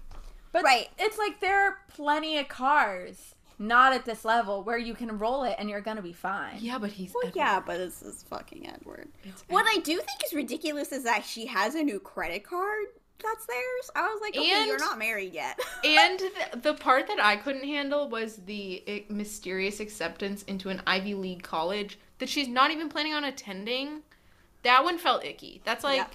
But Right. it's like there are plenty of cars, not at this level, where you can roll it and you're gonna be fine. Yeah, but he's Well, Edward. yeah, but this is fucking Edward. It's What I do think is ridiculous is that she has a new credit card that's theirs. I was like, okay, And- you're not married yet. And the, the part that I couldn't handle was the mysterious acceptance into an Ivy League college that she's not even planning on attending. That one felt icky. That's like, Yeah.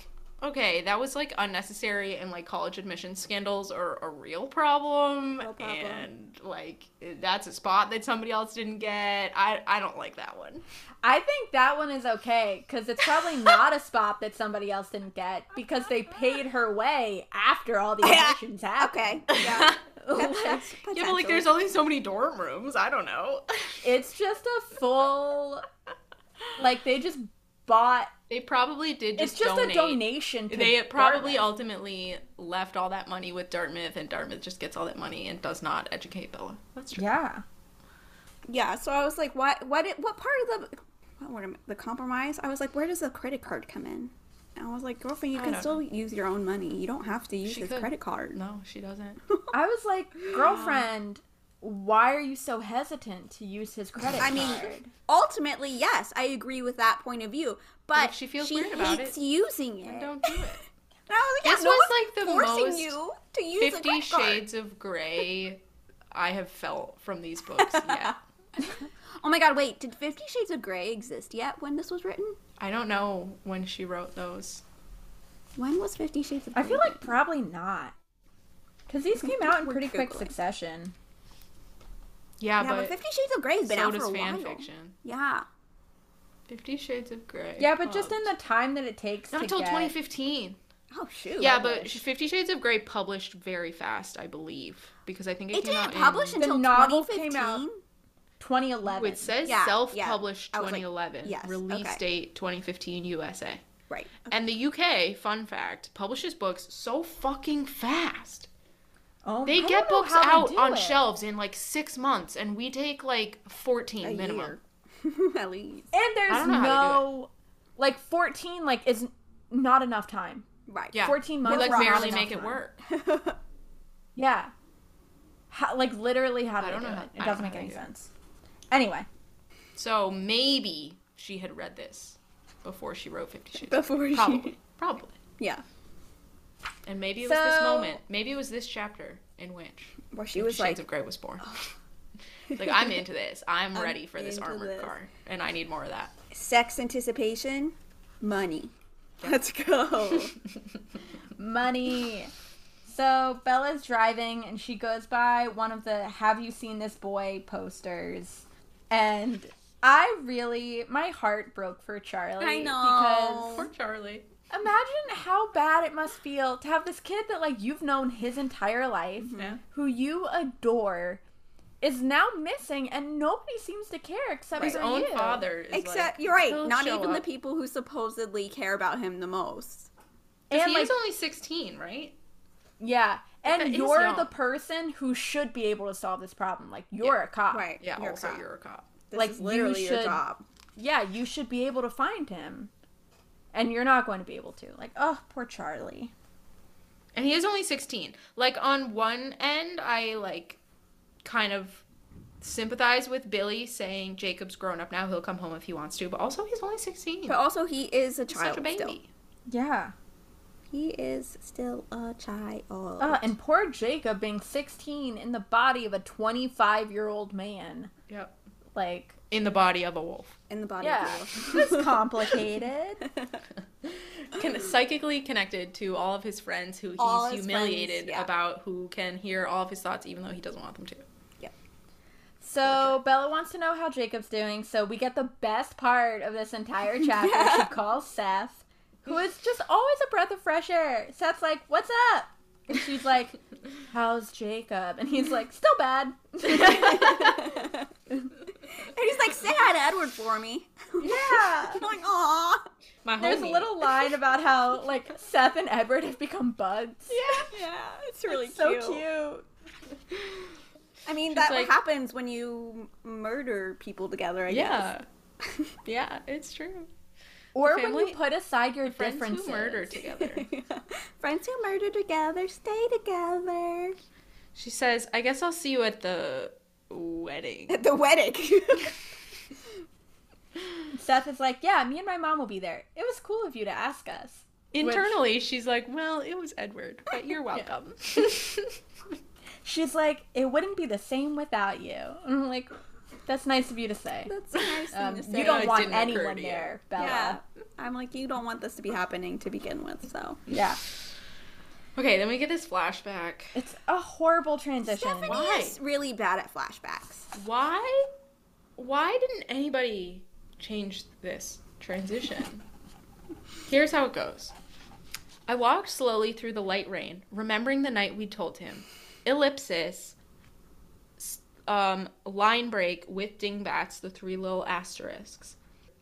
Okay, that was like unnecessary, and like college admission scandals are a real problem. Real problem. And like, that's a spot that somebody else didn't get. I, I don't like that one. I think that one is okay because it's probably not a spot that somebody else didn't get because they paid her way after all the admissions happened. okay, yeah. Like, Yeah, but like, there's only so many dorm rooms. I don't know. it's just a full, like they just bought. They probably did just It's just donate. a donation. To They probably Dartmouth. ultimately left all that money with Dartmouth, and Dartmouth just gets all that money and does not educate Bella. That's true. Yeah. Yeah, so I was like, what? What? What part of the? What word? am- The compromise? I was like, where does the credit card come in? And I was like, girlfriend, you I can don't still use your own money. You don't have to use She his could. credit card. No, she doesn't. I was like, girlfriend, why are you so hesitant to use his credit card? I mean, ultimately, yes, I agree with that point of view. But if she feels she weird about hates it, using it. Then don't do it. And I was like, yeah, This no was, one's like, the forcing most you to use Fifty credit. Shades of Grey I have felt from these books yet. Oh my god, wait, did Fifty Shades of Grey exist yet when this was written? I don't know when she wrote those. When was Fifty Shades of Grey? I feel like probably not. Because these came out in We're pretty quick Googling. succession. Yeah, yeah, but, but, Fifty Shades of Grey has been so out for does a fan while. fiction. Yeah. Fifty Shades of Grey. Yeah, but just in the time that it takes not to until get... 2015. Oh shoot. Yeah, but Fifty Shades of Grey published very fast, I believe, because I think it, it came didn't out publish in, The until novel 2015. came out 2011. It says Yeah, self-published yeah. I was like, 2011, yes, release okay. date 2015 USA. Right. And the UK, fun fact, publishes books so fucking fast. Oh, They I get books out on it. shelves in like six months, and we take like 14 A minimum. At least. And there's don't know how no... Like, 14, like, is not enough time. Right. Yeah, 14 we months like barely enough make it time. work. Yeah. How, like, literally, how do I don't do know it? It doesn't make any do it. sense. Anyway. So maybe she had read this before she wrote Fifty Shades. Before she- probably, probably, Yeah. And maybe it was this moment. Maybe it was this chapter in which Where she was Shades like, of Grey was born. Oh. like I'm into this. I'm, I'm ready for this into armored this. car, and I need more of that. sex anticipation, money. Let's go. Money. So Bella's driving and she goes by one of the Have You Seen This Boy posters. And I really, my heart broke for Charlie. I know. because, Poor Charlie. Because imagine how bad it must feel to have this kid that, like, you've known his entire life, mm-hmm. Yeah. who you adore, is now missing and nobody seems to care except His own you. father is Except like, you're right. Not show even the people who supposedly care about him the most. And, he like, only 16, right? Yeah. And is you're the person who should be able to solve this problem. Like, you're a cop. Right. Yeah. You're a also, cop. you're a cop. This Like, is you literally your job. Yeah, you should be able to find him. And you're not going to be able to. Like, oh, poor Charlie. And he is only 16. Like on one end, I like kind of sympathize with Billy saying Jacob's grown up now, he'll come home if he wants to, but also he's only 16. But also, he is a He's child such a baby. still. Yeah. He is still a child. Uh, and poor Jacob being 16 in the body of a 25 year old man. Yep. Like, In the body of a wolf. in the body yeah, of a wolf. it's complicated. con- psychically connected to all of his friends who he's humiliated friends, yeah. about who can hear all of his thoughts even though he doesn't want them to. Yep. So Bella wants to know how Jacob's doing. So we get the best part of this entire chapter. She calls Seth, who is just always a breath of fresh air. Seth's like, "What's up?" And she's like, "How's Jacob?" And he's like, "Still bad." And he's like, say hi to Edward for me. yeah. I'm like, aw. My There's a little line about how like Seth and Edward have become buds. Yeah, Yeah. it's really so cute. cute. I mean, She's that like- happens when you murder people together, I guess. Yeah. yeah, it's true. Or when you put aside your Friends differences. who murder together. Friends who murder together stay together. She says, "I guess I'll see you at the wedding." At the wedding. Seth is like, "Yeah, me and my mom will be there. It was cool of you to ask us." Internally, she's like, "Well, it was Edward, but you're welcome." She's like, "It wouldn't be the same without you." And I'm like, "That's nice of you to say." That's nice Um, to say. you don't It want anyone there, Bella. Yeah. I'm like, you don't want this to be happening to begin with, so. Yeah. Okay, then we get this flashback. It's a horrible transition. Stephenie Why? is really bad at flashbacks. Why? Why didn't anybody change this transition? Here's how it goes. I walked slowly through the light rain, remembering the night we told him. Ellipsis, um, line break with dingbats, the three little asterisks.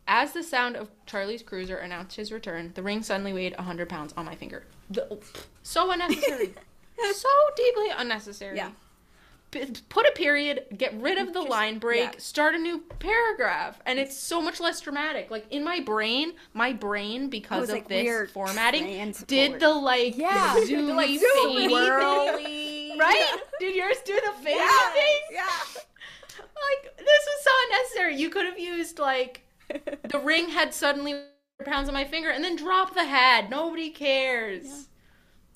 As the sound of Charlie's cruiser announced his return, the ring suddenly weighed 100 pounds on my finger. The, so unnecessary. so deeply unnecessary. Yeah. P- put a period, get rid of the Just- line break, yeah. start a new paragraph, and it's so much less dramatic. Like in my brain, my brain because of like, this transport. did the like Yeah, zoomy, the, like, swirly. thing, right? Did yours do the fadey Yeah. thing? Yeah. Like this was so unnecessary. You could have used like the ring had suddenly pounds on my finger, and then drop the head. Nobody cares.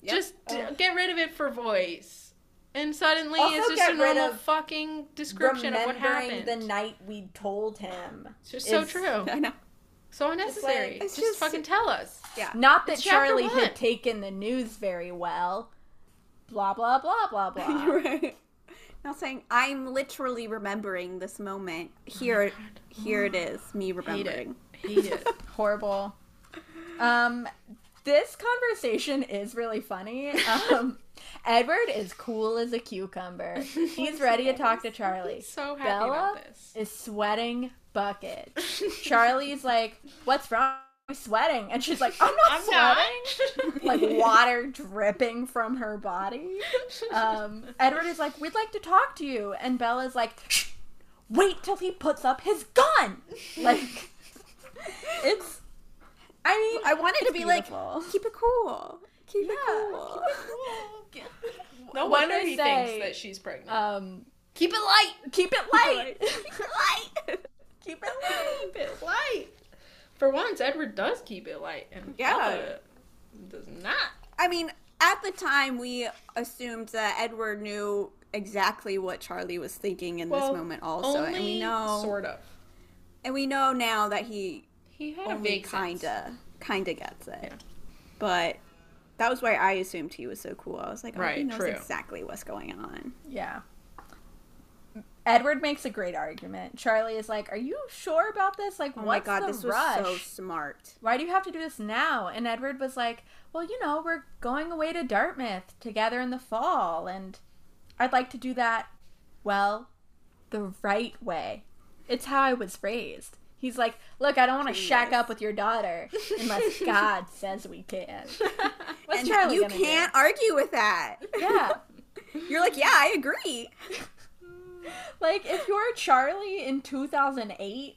Yep. Just oh, d- get rid of it for voice. And suddenly Also it's just a normal fucking description of what happened. the night we told him. it's just so true. I know. So unnecessary. like- It's just, just- fucking tell us. Yeah. Not that It's Charlie had taken the news very well. Blah blah blah blah blah. right. Now saying, I'm literally remembering this moment. Oh here, here it is, me Hate it. remembering. Hate it. Horrible. Um, this conversation is really funny. Um, Edward is cool as a cucumber. He's ready to talk to Charlie. so happy Bella about this. is sweating buckets. Charlie's like, "What's wrong? I'm sweating," and she's like, "I'm not I'm not. sweating." like water dripping from her body. Um, Edward is like, "We'd like to talk to you," and Bella's like, Shh, "Wait till he puts up his gun." Like, it's. I mean, I wanted to be beautiful. like, keep it cool. Keep it Yeah, cool. no wonder did I he say? thinks that she's pregnant. um, Keep it light. keep it light. keep it Light. keep it light. Keep it light. For once, Edward does keep it light, and Yeah. Does not. I mean, at the time, we assumed that Edward knew exactly what Charlie was thinking in Well, this moment, also, and we know, sort of. And we know now that he He had only vague sense. kinda, kinda gets it. Yeah. But that was why I assumed he was so cool. I was like, oh, he Right, knows true. exactly what's going on. Yeah. Edward makes a great argument. Charlie is like, "Are you sure about this? Like, Oh what's my god, the this was rush? so smart. Why do you have to do this now?" And Edward was like, "Well, you know, we're going away to Dartmouth together in the fall, and I'd like to do that, well, the right way. It's how I was raised." He's like, "Look, I don't want to shack up with your daughter unless God says we can." What's and Charlie you gonna can't argue with that. Yeah. You're like, yeah, I agree. Like if you're Charlie in 2008,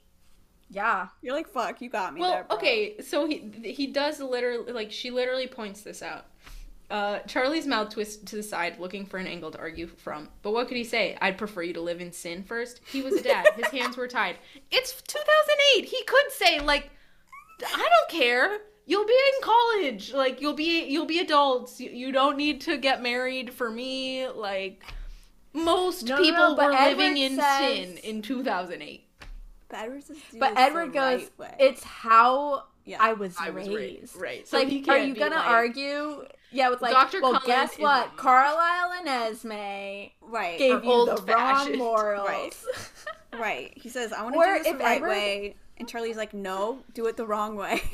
yeah. You're like, fuck, you got me Well, there. bro. okay, so he he does literally like she literally points this out. Uh, Charlie's mouth twists to the side, looking for an angle to argue from. But what could he say? I'd prefer you to live in sin first. He was a dad. His hands were tied. It's 2008. He could say like, I don't care. You'll be in college. Like you'll be you'll be adults. You, you don't need to get married for me. Like most No, people no, were living in says- sin in 2008. But Edward, But Edward goes, right "It's how Yeah. I was I was raised. raised. Right. So like, he are you gonna like- argue? Yeah, with like, Dr. well, Cullen guess what? Carlisle and Esme right. gave you the wrong old-fashioned. morals. Right. Right. He says, I want to do this the right Edward- way. And Charlie's like, no, do it the wrong way.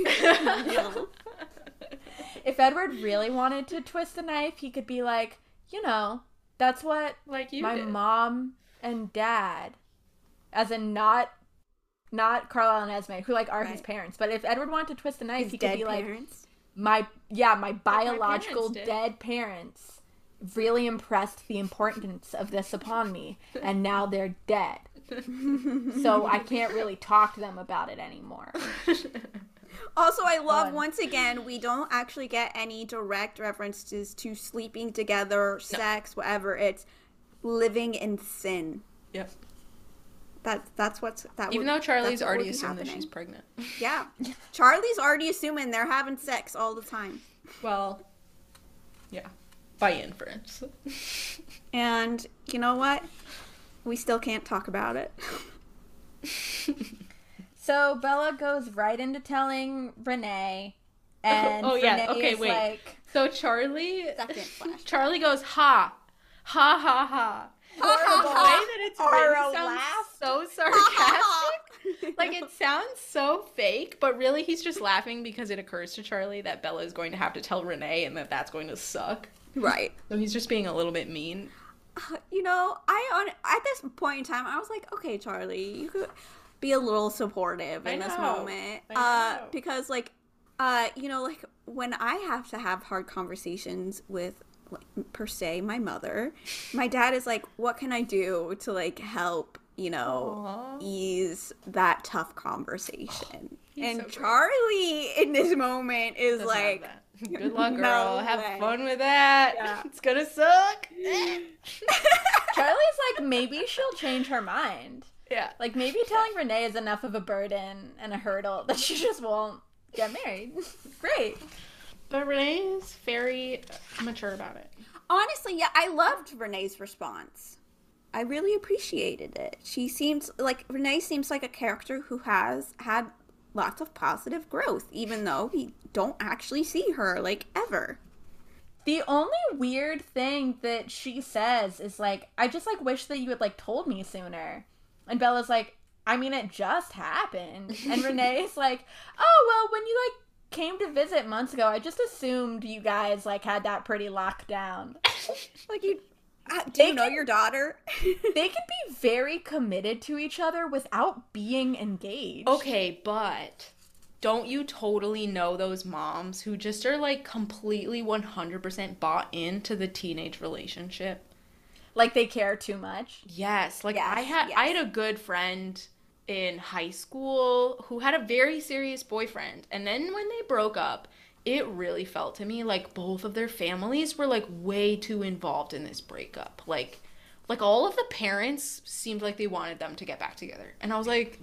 if Edward really wanted to twist the knife, he could be like, you know, that's what like you my did. mom and dad, as in not not Carlisle and Esme, who like are his parents. But if Edward wanted to twist the knife, His he could dead be like, my yeah, my biological parents dead parents really impressed the importance of this upon me, and now they're dead. so I can't really talk to them about it anymore. Also, I love Fun. once again we don't actually get any direct references to sleeping together, sex, whatever. It's living in sin. Yep. That that's what's that. Even would- though Charlie's already would be assumed that she's pregnant. Yeah, Charlie's already assuming they're having sex all the time, Well, yeah. By inference. and you know what? We still can't talk about it. So Bella goes right into telling Renee, oh, and Oh, yeah, Renee okay, is wait. like, So Charlie, Second. Charlie goes ha, ha ha ha. Horrible. The way that it's written sounds laugh. so sarcastic. like it sounds so fake, but really he's just laughing because it occurs to Charlie that Bella is going to have to tell Renee and that that's going to suck. right. So he's just being a little bit mean. you know, I on at this point in time, I was like, okay, Charlie, you could be a little supportive I in this know. moment, I uh, because like, uh, you know, like when I have to have hard conversations with, per se, my mother, my dad is like, what can I do to like help, you know, Aw. ease that tough conversation? He's and so. Charlie in this moment is Doesn't like. Good luck, No girl. Have way. fun with that. Yeah. It's gonna suck. Charlie's like, maybe she'll change her mind. yeah. Like maybe telling Renee is enough of a burden and a hurdle that she just won't get married. Great. But Renee is very mature about it. Honestly, yeah, I loved Renee's response. I really appreciated it. She seems like Renee seems like a character who has had lots of positive growth, even though we don't actually see her like ever. The only weird thing that she says is like, I just like wish that you had like told me sooner. And Bella's like, I mean, it just happened. And Renee's like, oh, well, when you like came to visit months ago, I just assumed you guys like had that pretty locked down. Like you, uh, do They you know can- your daughter? They can be very committed to each other without being engaged. Okay, but don't you totally know those moms who just are like completely 100% bought into the teenage relationship? Like they care too much. Yes, like I Yes, had I had a good friend in high school who had a very serious boyfriend and then when they broke up, it really felt to me like both of their families were like way too involved in this breakup. Like like all of the parents seemed like they wanted them to get back together. And I was like,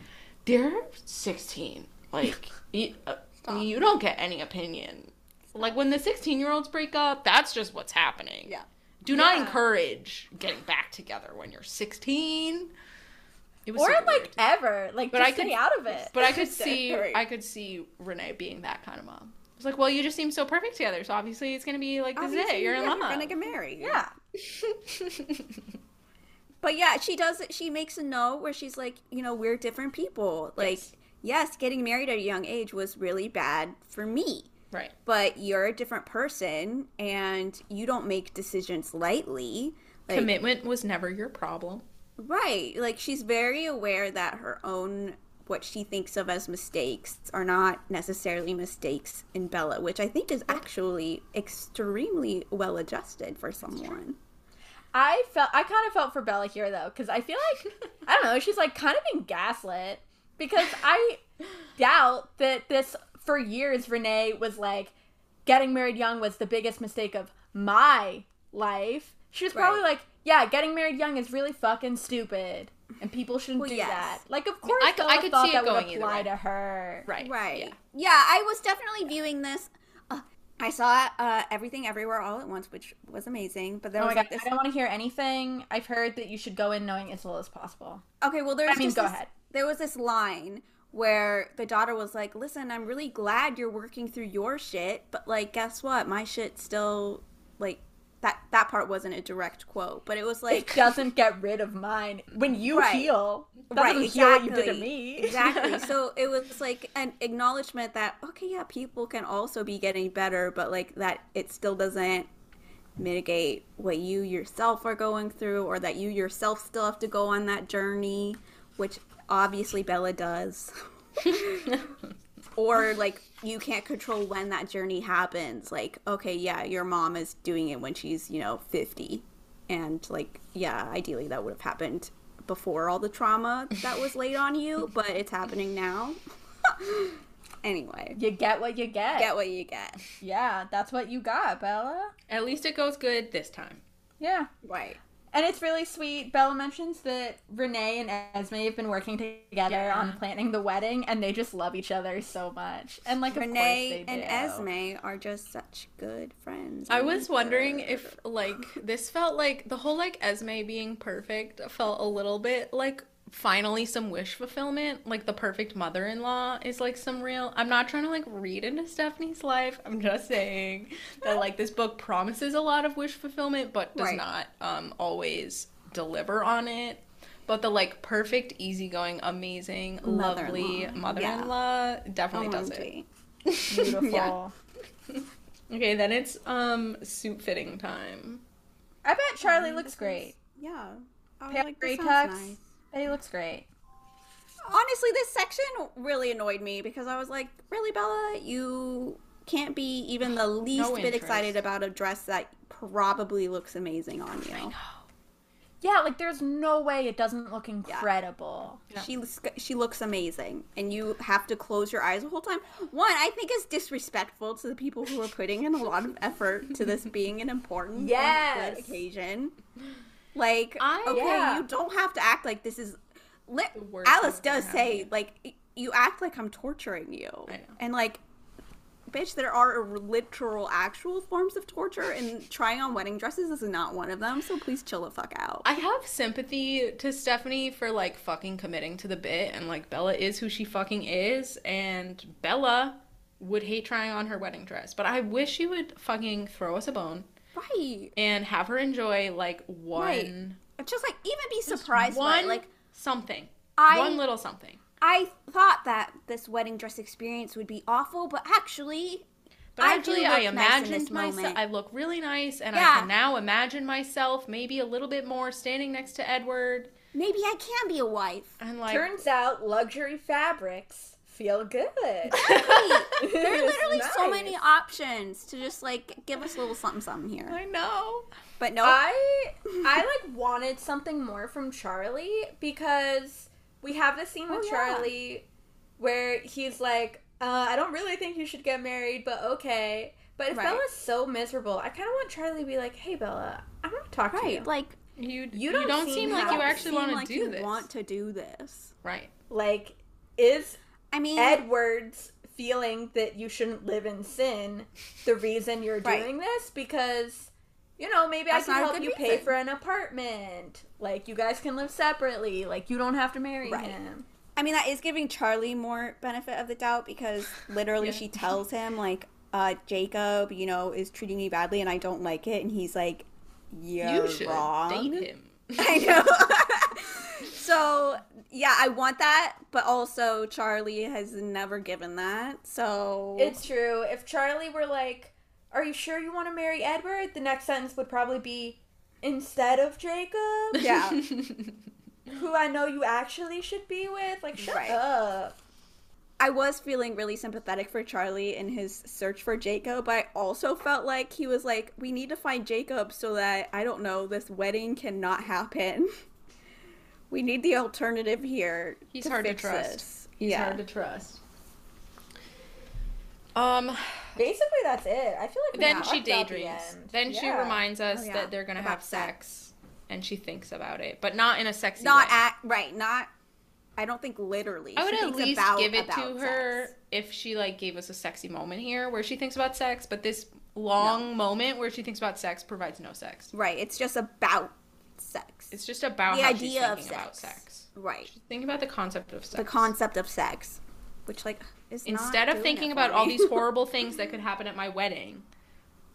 they're 16. Like you, uh, you don't get any opinion. Like when the 16-year-olds break up, that's just what's happening. Yeah. Do not Yeah. encourage getting back together when you're 16. It was Or super like weird. ever. Like But just I could- stay out of it. But I could see I could see Renee being that kind of mom. It's like, well, you just seem so perfect together, so obviously it's gonna be like this is it. You're in love. You're gonna get married. yeah. But yeah, she does. She makes a note where she's like, you know, we're different people. Like, Yes. yes, getting married at a young age was really bad for me. right. but you're a different person and you don't make decisions lightly. Like, Commitment was never your problem. Right. Like she's very aware that her own what she thinks of as mistakes are not necessarily mistakes in Bella, which I think is actually extremely well adjusted for someone. I felt I kind of felt for Bella here though, because I feel like I don't know, she's like kind of being gaslit. Because I doubt that this for years Renee was like getting married young was the biggest mistake of my life. She was probably Right. like, yeah, getting married young is really fucking stupid, and people shouldn't Well, do yes. that. Like, of course, I c- Bella I could thought see it that would going either apply to her. Right. Right. Yeah. Yeah, I was definitely viewing this. Uh, I saw uh, everything everywhere all at once, which was amazing. But there Oh my was god, like this. I don't want to hear anything. I've heard that you should go in knowing as little as possible. Okay, well, there's I mean, just go this- ahead. There was this line where the daughter was like, "Listen, I'm really glad you're working through your shit, but like, guess what? My shit still like that. That part wasn't a direct quote, but it was like." it doesn't get rid of mine. When you Right. heal, that right, exactly. heal what you did to me. exactly. So it was like an acknowledgement that okay, yeah, people can also be getting better, but like that it still doesn't mitigate what you yourself are going through, or that you yourself still have to go on that journey, which obviously Bella does. or like you can't control when that journey happens. Like, okay, yeah, your mom is doing it when she's, you know, 50. And like, yeah, ideally that would have happened before all the trauma that was laid on you, but it's happening now. anyway, You get what you get. get what you get. yeah, that's what you got, Bella. At least it goes good this time. Yeah. Right. And it's really sweet. Bella mentions that Renee and Esme have been working together Yeah. on planning the wedding, and they just love each other so much. And like, Renee of course and do. Esme are just such good friends. I was my wondering God. if like this felt like the whole like Esme being perfect felt a little bit like finally some wish fulfillment. Like the perfect mother-in-law is like some real. I'm not trying to like read into Stephenie's life. I'm just saying that like this book promises a lot of wish fulfillment, but does Right. not um always deliver on it. But the like perfect, easygoing, amazing, lovely Mother-in-law. mother-in-law definitely does it. Beautiful. Yeah. Okay, then it's um suit fitting time. I bet Charlie looks great. Yeah. I Pale like, gray this tux. nice. He looks great. Honestly, this section really annoyed me because I was like, really, Bella? You can't be even the least bit excited about a dress that probably looks amazing on you. Yeah, like there's no way it doesn't look incredible. She looks- she looks amazing, and you have to close your eyes the whole time. One, I think is disrespectful to the people who are putting in a lot of effort to this being an important Yes. occasion. Like, I- okay, Yeah. you don't have to act like this is. Li- Alice does say happened. like you act like I'm torturing you, and like. Bitch, there are literal, actual forms of torture, and trying on wedding dresses is not one of them. So please chill the fuck out. I have sympathy to Stephenie for like fucking committing to the bit and like Bella is who she fucking is and Bella would hate trying on her wedding dress. But I wish she would fucking throw us a bone right. and have her enjoy like one Just like even be surprised by one it. like something. I- one little something. I thought that this wedding dress experience would be awful, but actually, But I actually, look I imagined this myself. I look really nice, and Yeah. I can now imagine myself maybe a little bit more standing next to Edward maybe I can be a wife. and like. Turns out luxury fabrics feel good. Right. there are It's literally so many options to just like give us a little something something here. I know. But no, I I like wanted something more from Charlie because we have this scene with Oh, yeah. Charlie where he's like, uh, I don't really think you should get married, but okay. But if Right. Bella's so miserable, I kind of want Charlie to be like, Hey, Bella, I want to talk to you. like You You you don't don't, seem seem like you actually want to like do you this. want to do this. Right. Like, is I mean, Edward's feeling that you shouldn't live in sin the reason you're Right. doing this? Because, you know, maybe That's I can help good you pay for an apartment. Like, you guys can live separately. Like, you don't have to marry Right. him. I mean, that is giving Charlie more benefit of the doubt because literally Yeah. she tells him, like, uh, Jacob, you know, is treating me badly and I don't like it. And he's like, You're you should wrong. date him. I know. so, yeah, I want that, but also Charlie has never given that. So, It's true. If Charlie were like, Are you sure you want to marry Edward? The next sentence would probably be, Instead of Jacob, yeah. who I know you actually should be with. Like, shut Right. up. I was feeling really sympathetic for Charlie in his search for Jacob, but I also felt like he was like, we need to find Jacob so that, I don't know, this wedding cannot happen. We need the alternative here. He's hard to trust. this. He's yeah. hard to trust. Um. Basically, that's it. I feel like Then she the daydreams. end. Then she reminds us Oh, yeah. that they're gonna About have sex, and she thinks about it, but not in a sexy way. Not way. at, right, not, I don't think literally. I would She at least about- give it to her sex. if she like gave us a sexy moment here where she thinks about sex, but this long moment where she thinks about sex provides no sex. Right, it's just about sex. It's just about The how idea she's of thinking about sex. sex. right. Think about the concept of sex. The concept of sex, which like is not Instead of thinking it about all these horrible things that could happen at my wedding,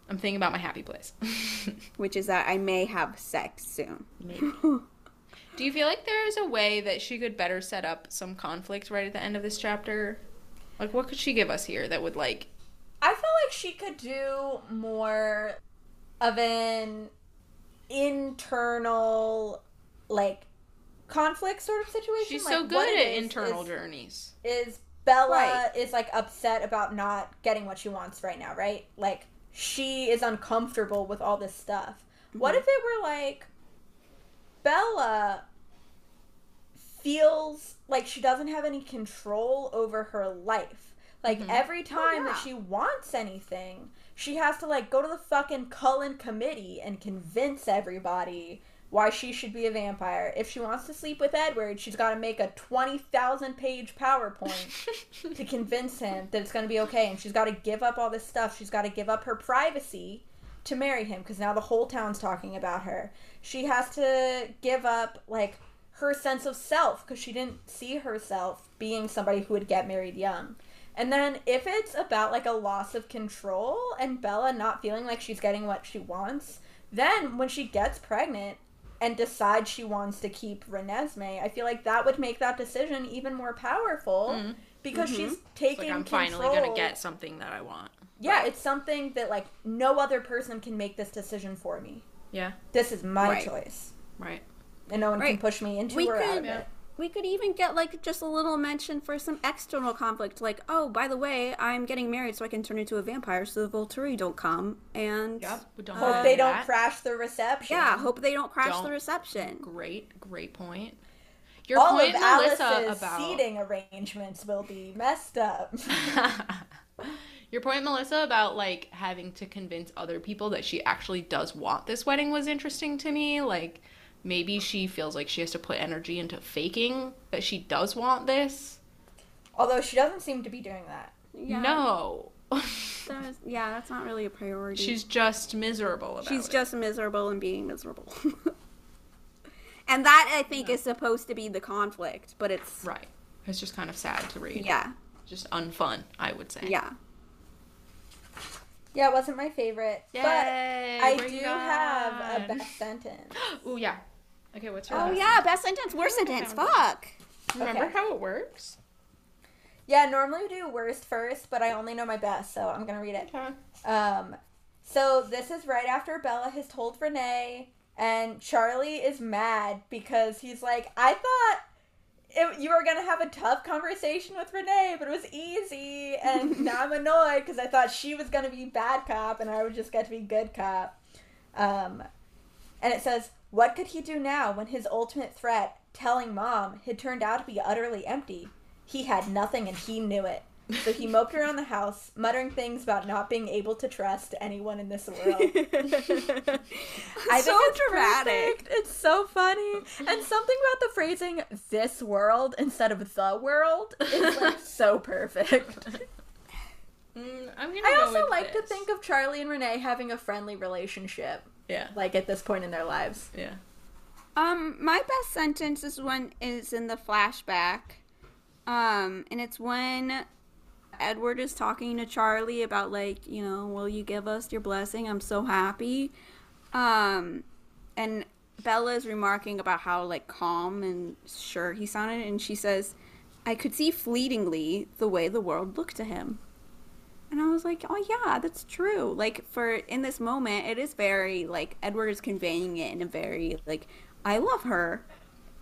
I'm thinking about my happy place. which is that I may have sex soon. Maybe. Do you feel like there is a way that she could better set up some conflict right at the end of this chapter? Like, what could she give us here that would like? I feel like she could do more of an internal, like, conflict sort of situation. She's Like, so good at is internal is- journeys. is Bella Right. is like upset about not getting what she wants right now, right? Like she is uncomfortable with all this stuff. What Mm-hmm. if it were like Bella feels like she doesn't have any control over her life? Like every time that yeah. she wants anything, she has to like go to the fucking Cullen committee and convince everybody why she should be a vampire. If she wants to sleep with Edward, she's got to make a 20,000 page PowerPoint to convince him that it's going to be okay. And she's got to give up all this stuff. She's got to give up her privacy to marry him because now the whole town's talking about her. She has to give up, like, her sense of self because she didn't see herself being somebody who would get married young. And then if it's about like a loss of control and Bella not feeling like she's getting what she wants, then when she gets pregnant and decides she wants to keep Renesmee, I feel like that would make that decision even more powerful mm-hmm. because she's mm-hmm. It's taking like I'm control. finally gonna get something that I want. Yeah, it's something that like no other person can make this decision for me. Yeah, This is my Right. choice, right. and no one can push me into We or out of Yeah. it. We could even get like just a little mention for some external conflict, like, oh, by the way, I'm getting married, so I can turn into a vampire, so the Volturi don't come, and Yep. Don't uh, Hope have they don't that. crash the reception. yeah, hope they don't crash Don't. the reception. Great, great point. Your All point, of Melissa, Alice's about seating arrangements will be messed up. Your point, Melissa, about like having to convince other people that she actually does want this wedding was interesting to me. Like, maybe she feels like she has to put energy into faking that she does want this. Although she doesn't seem to be doing that. Yeah, No. that is- yeah, that's not really a priority. She's just miserable about She's it. just miserable and being miserable. and that I think is supposed to be the conflict, but it's right. It's just kind of sad to read. yeah, Just unfun, I would say. yeah. Yeah, it wasn't my favorite. Yay, but I do have a best sentence. Ooh, yeah. Okay, what's her Oh best? yeah, best sentence, worst sentence. Fuck. Remember Okay. how it works? Yeah, normally we do worst first, but I only know my best, so I'm gonna read it. Okay. Um, so this is right after Bella has told Renee, and Charlie is mad because he's like, I thought it, you were gonna have a tough conversation with Renee, but it was easy, and now I'm annoyed because I thought she was gonna be bad cop and I would just get to be good cop. Um, and it says, what could he do now when his ultimate threat, telling mom, had turned out to be utterly empty? He had nothing and he knew it. So he moped around the house, muttering things about not being able to trust anyone in this world. I so think it's dramatic. perfect. It's so funny. And something about the phrasing this world instead of the world is like so perfect. Mm, I go also like to think of Charlie and Renee having a friendly relationship, Yeah. like at this point in their lives. Yeah. Um, my best sentence is one is in the flashback. Um, and it's when Edward is talking to Charlie about like, you know, will you give us your blessing? I'm so happy. Um, and Bella is remarking about how like calm and sure he sounded, and she says, "I could see fleetingly the way the world looked to him." And I was like, "Oh yeah, that's true." Like for in this moment, it is very like Edward is conveying it in a very like, "I love her,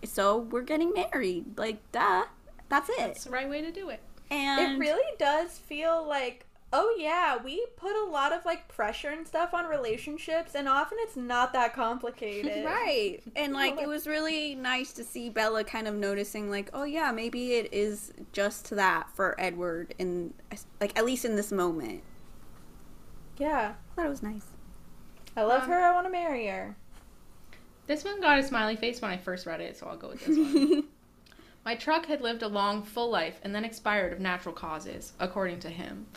so we're getting married." Like, duh, that's it. That's the right way to do it. and It really does feel like, oh yeah, we put a lot of like pressure and stuff on relationships, and often it's not that complicated. Right. And like it was really nice to see Bella kind of noticing like, oh yeah, maybe it is just that for Edward in like at least in this moment. Yeah. I thought it was nice. I love Um, her. I want to marry her. This one got a smiley face when I first read it, so I'll go with this one. My truck had lived a long, full life and then expired of natural causes, according to him.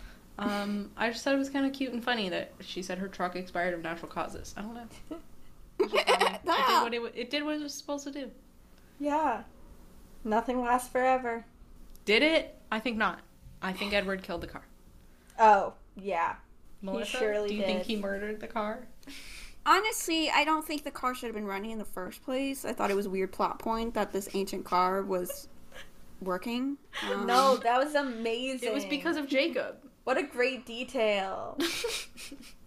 Um, I just thought it was kind of cute and funny that she said her truck expired of natural causes. I don't know. It did what it, it did what it was supposed to do. Yeah. Nothing lasts forever. Did it? I think not. I think Edward killed the car. Oh, yeah. Melissa, surely do you think he murdered the car? Honestly, I don't think the car should have been running in the first place. I thought it was a weird plot point that this ancient car was working. Um, No, that was amazing. It was because of Jacob. What a great detail.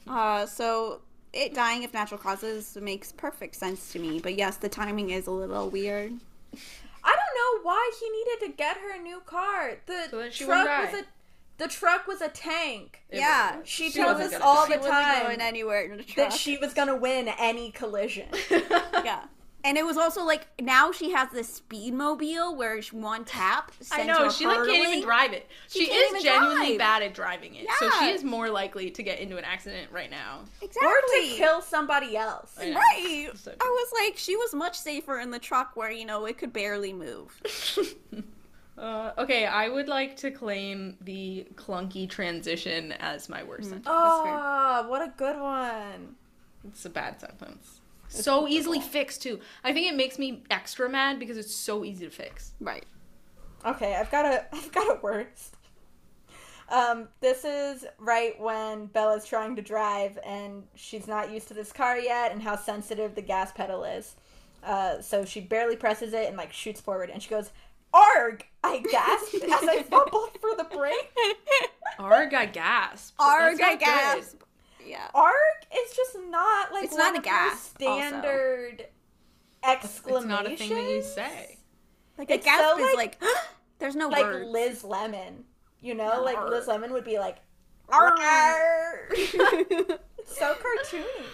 Uh, so it dying of natural causes makes perfect sense to me. But yes, the timing is a little weird. I don't know why he needed to get her a new car. The So truck was a the truck was a tank. It yeah, was- She she tells us gonna all die. the she wasn't time going anywhere in the truck. that she was gonna win any collision. yeah. And it was also like now she has this speed mobile where she- one tap. I know her she like can't even drive it. She, She is genuinely drive. bad at driving it, so she is more likely to get into an accident right now. Exactly. or to kill somebody else. I. Right. So I was like, she was much safer in the truck where you know it could barely move. Uh, okay, I would like to claim the clunky transition as my worst sentence. Oh, what a good one. It's a bad sentence. So easily fixed too. I think it makes me extra mad because it's so easy to fix. Right. Okay, I've got a I've got a worst. Um, this is right when Bella's trying to drive and she's not used to this car yet and how sensitive the gas pedal is. Uh, so she barely presses it and like shoots forward and she goes, "Arg!" I gasped as I fumbled for the brake. Arg, I gasped. Arg, I not good. gasp. Yeah. Arg is just not like It's not a of gasp, your also. standard It's exclamations. not a thing that you say. Like a It's gasp so, is like- like, there's no Like words. Liz Lemon, you know, like Arg. Liz Lemon would be like, Arg. "Arg." So cartoony.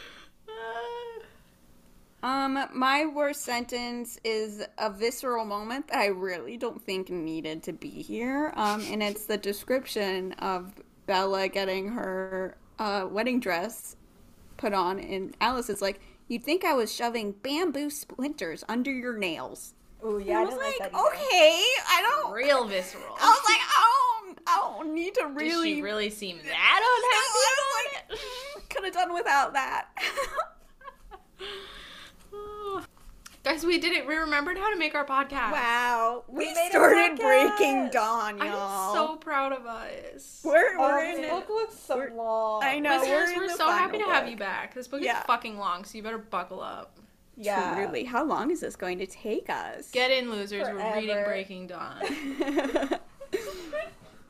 um, my worst sentence is a visceral moment that I really don't think needed to be here. Um, and it's the description of Bella getting her uh, wedding dress put on, and Alice is like, "You'd think I was shoving bamboo splinters under your nails." Oh yeah, I I was didn't like, like, that "Okay, I don't." Real visceral. I was like, "I don't, I don't need to Did really." she really seem that unhappy about it? Could have done without that. Guys, we did it. We remembered how to make our podcast. wow, we, We made started podcast. breaking dawn, I'm y'all. so proud of us. we're Oh, we're this in book it. looks so we're- long. I know. Listeners, we're we're so happy to final have you back. This book Yeah. is fucking long, so you better buckle up. Yeah. Truly, how long is this going to take us? Get in, losers. We're reading Breaking Dawn.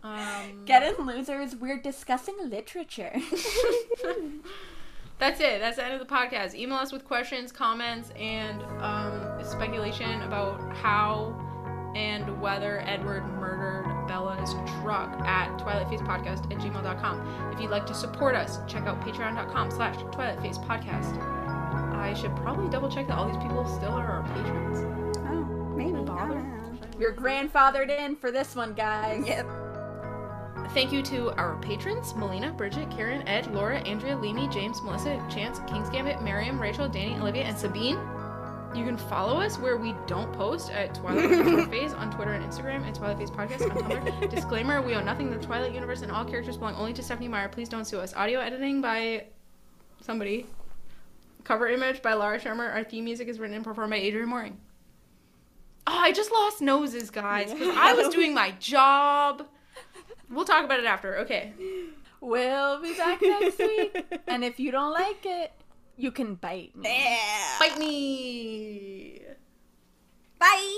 Um, Get in, losers. We're discussing literature. That's it. That's the end of the podcast. Email us with questions, comments, and um, speculation about how and whether Edward murdered Bella's truck at twilightfacepodcast at gmail.com. If you'd like to support us, check out patreon.com slash twilightfacepodcast. I should probably double check that all these people still are our patrons. oh, maybe. Bother. I don't know. You're grandfathered in for this one, guys. Yep. Thank you to our patrons Melina, Bridget, Karen, Ed, Laura, Andrea, Limi, James, Melissa, Chance, King's Gambit, Miriam, Rachel, Danny, Olivia, and Sabine. You can follow us where we don't post at Twilight Face on Twitter and Instagram and Twilight Face Podcast on Tumblr. Disclaimer: We own nothing in the Twilight universe, and all characters belong only to Stephenie Meyer. Please don't sue us. Audio editing by somebody. Cover image by Laura Shermer. Our theme music is written and performed by Adrian Mooring. Oh, I just lost noses, guys, because I was doing my job. We'll talk about it after. Okay. We'll be back next week. and if you don't like it, you can bite me. Yeah. Bite me. Bye.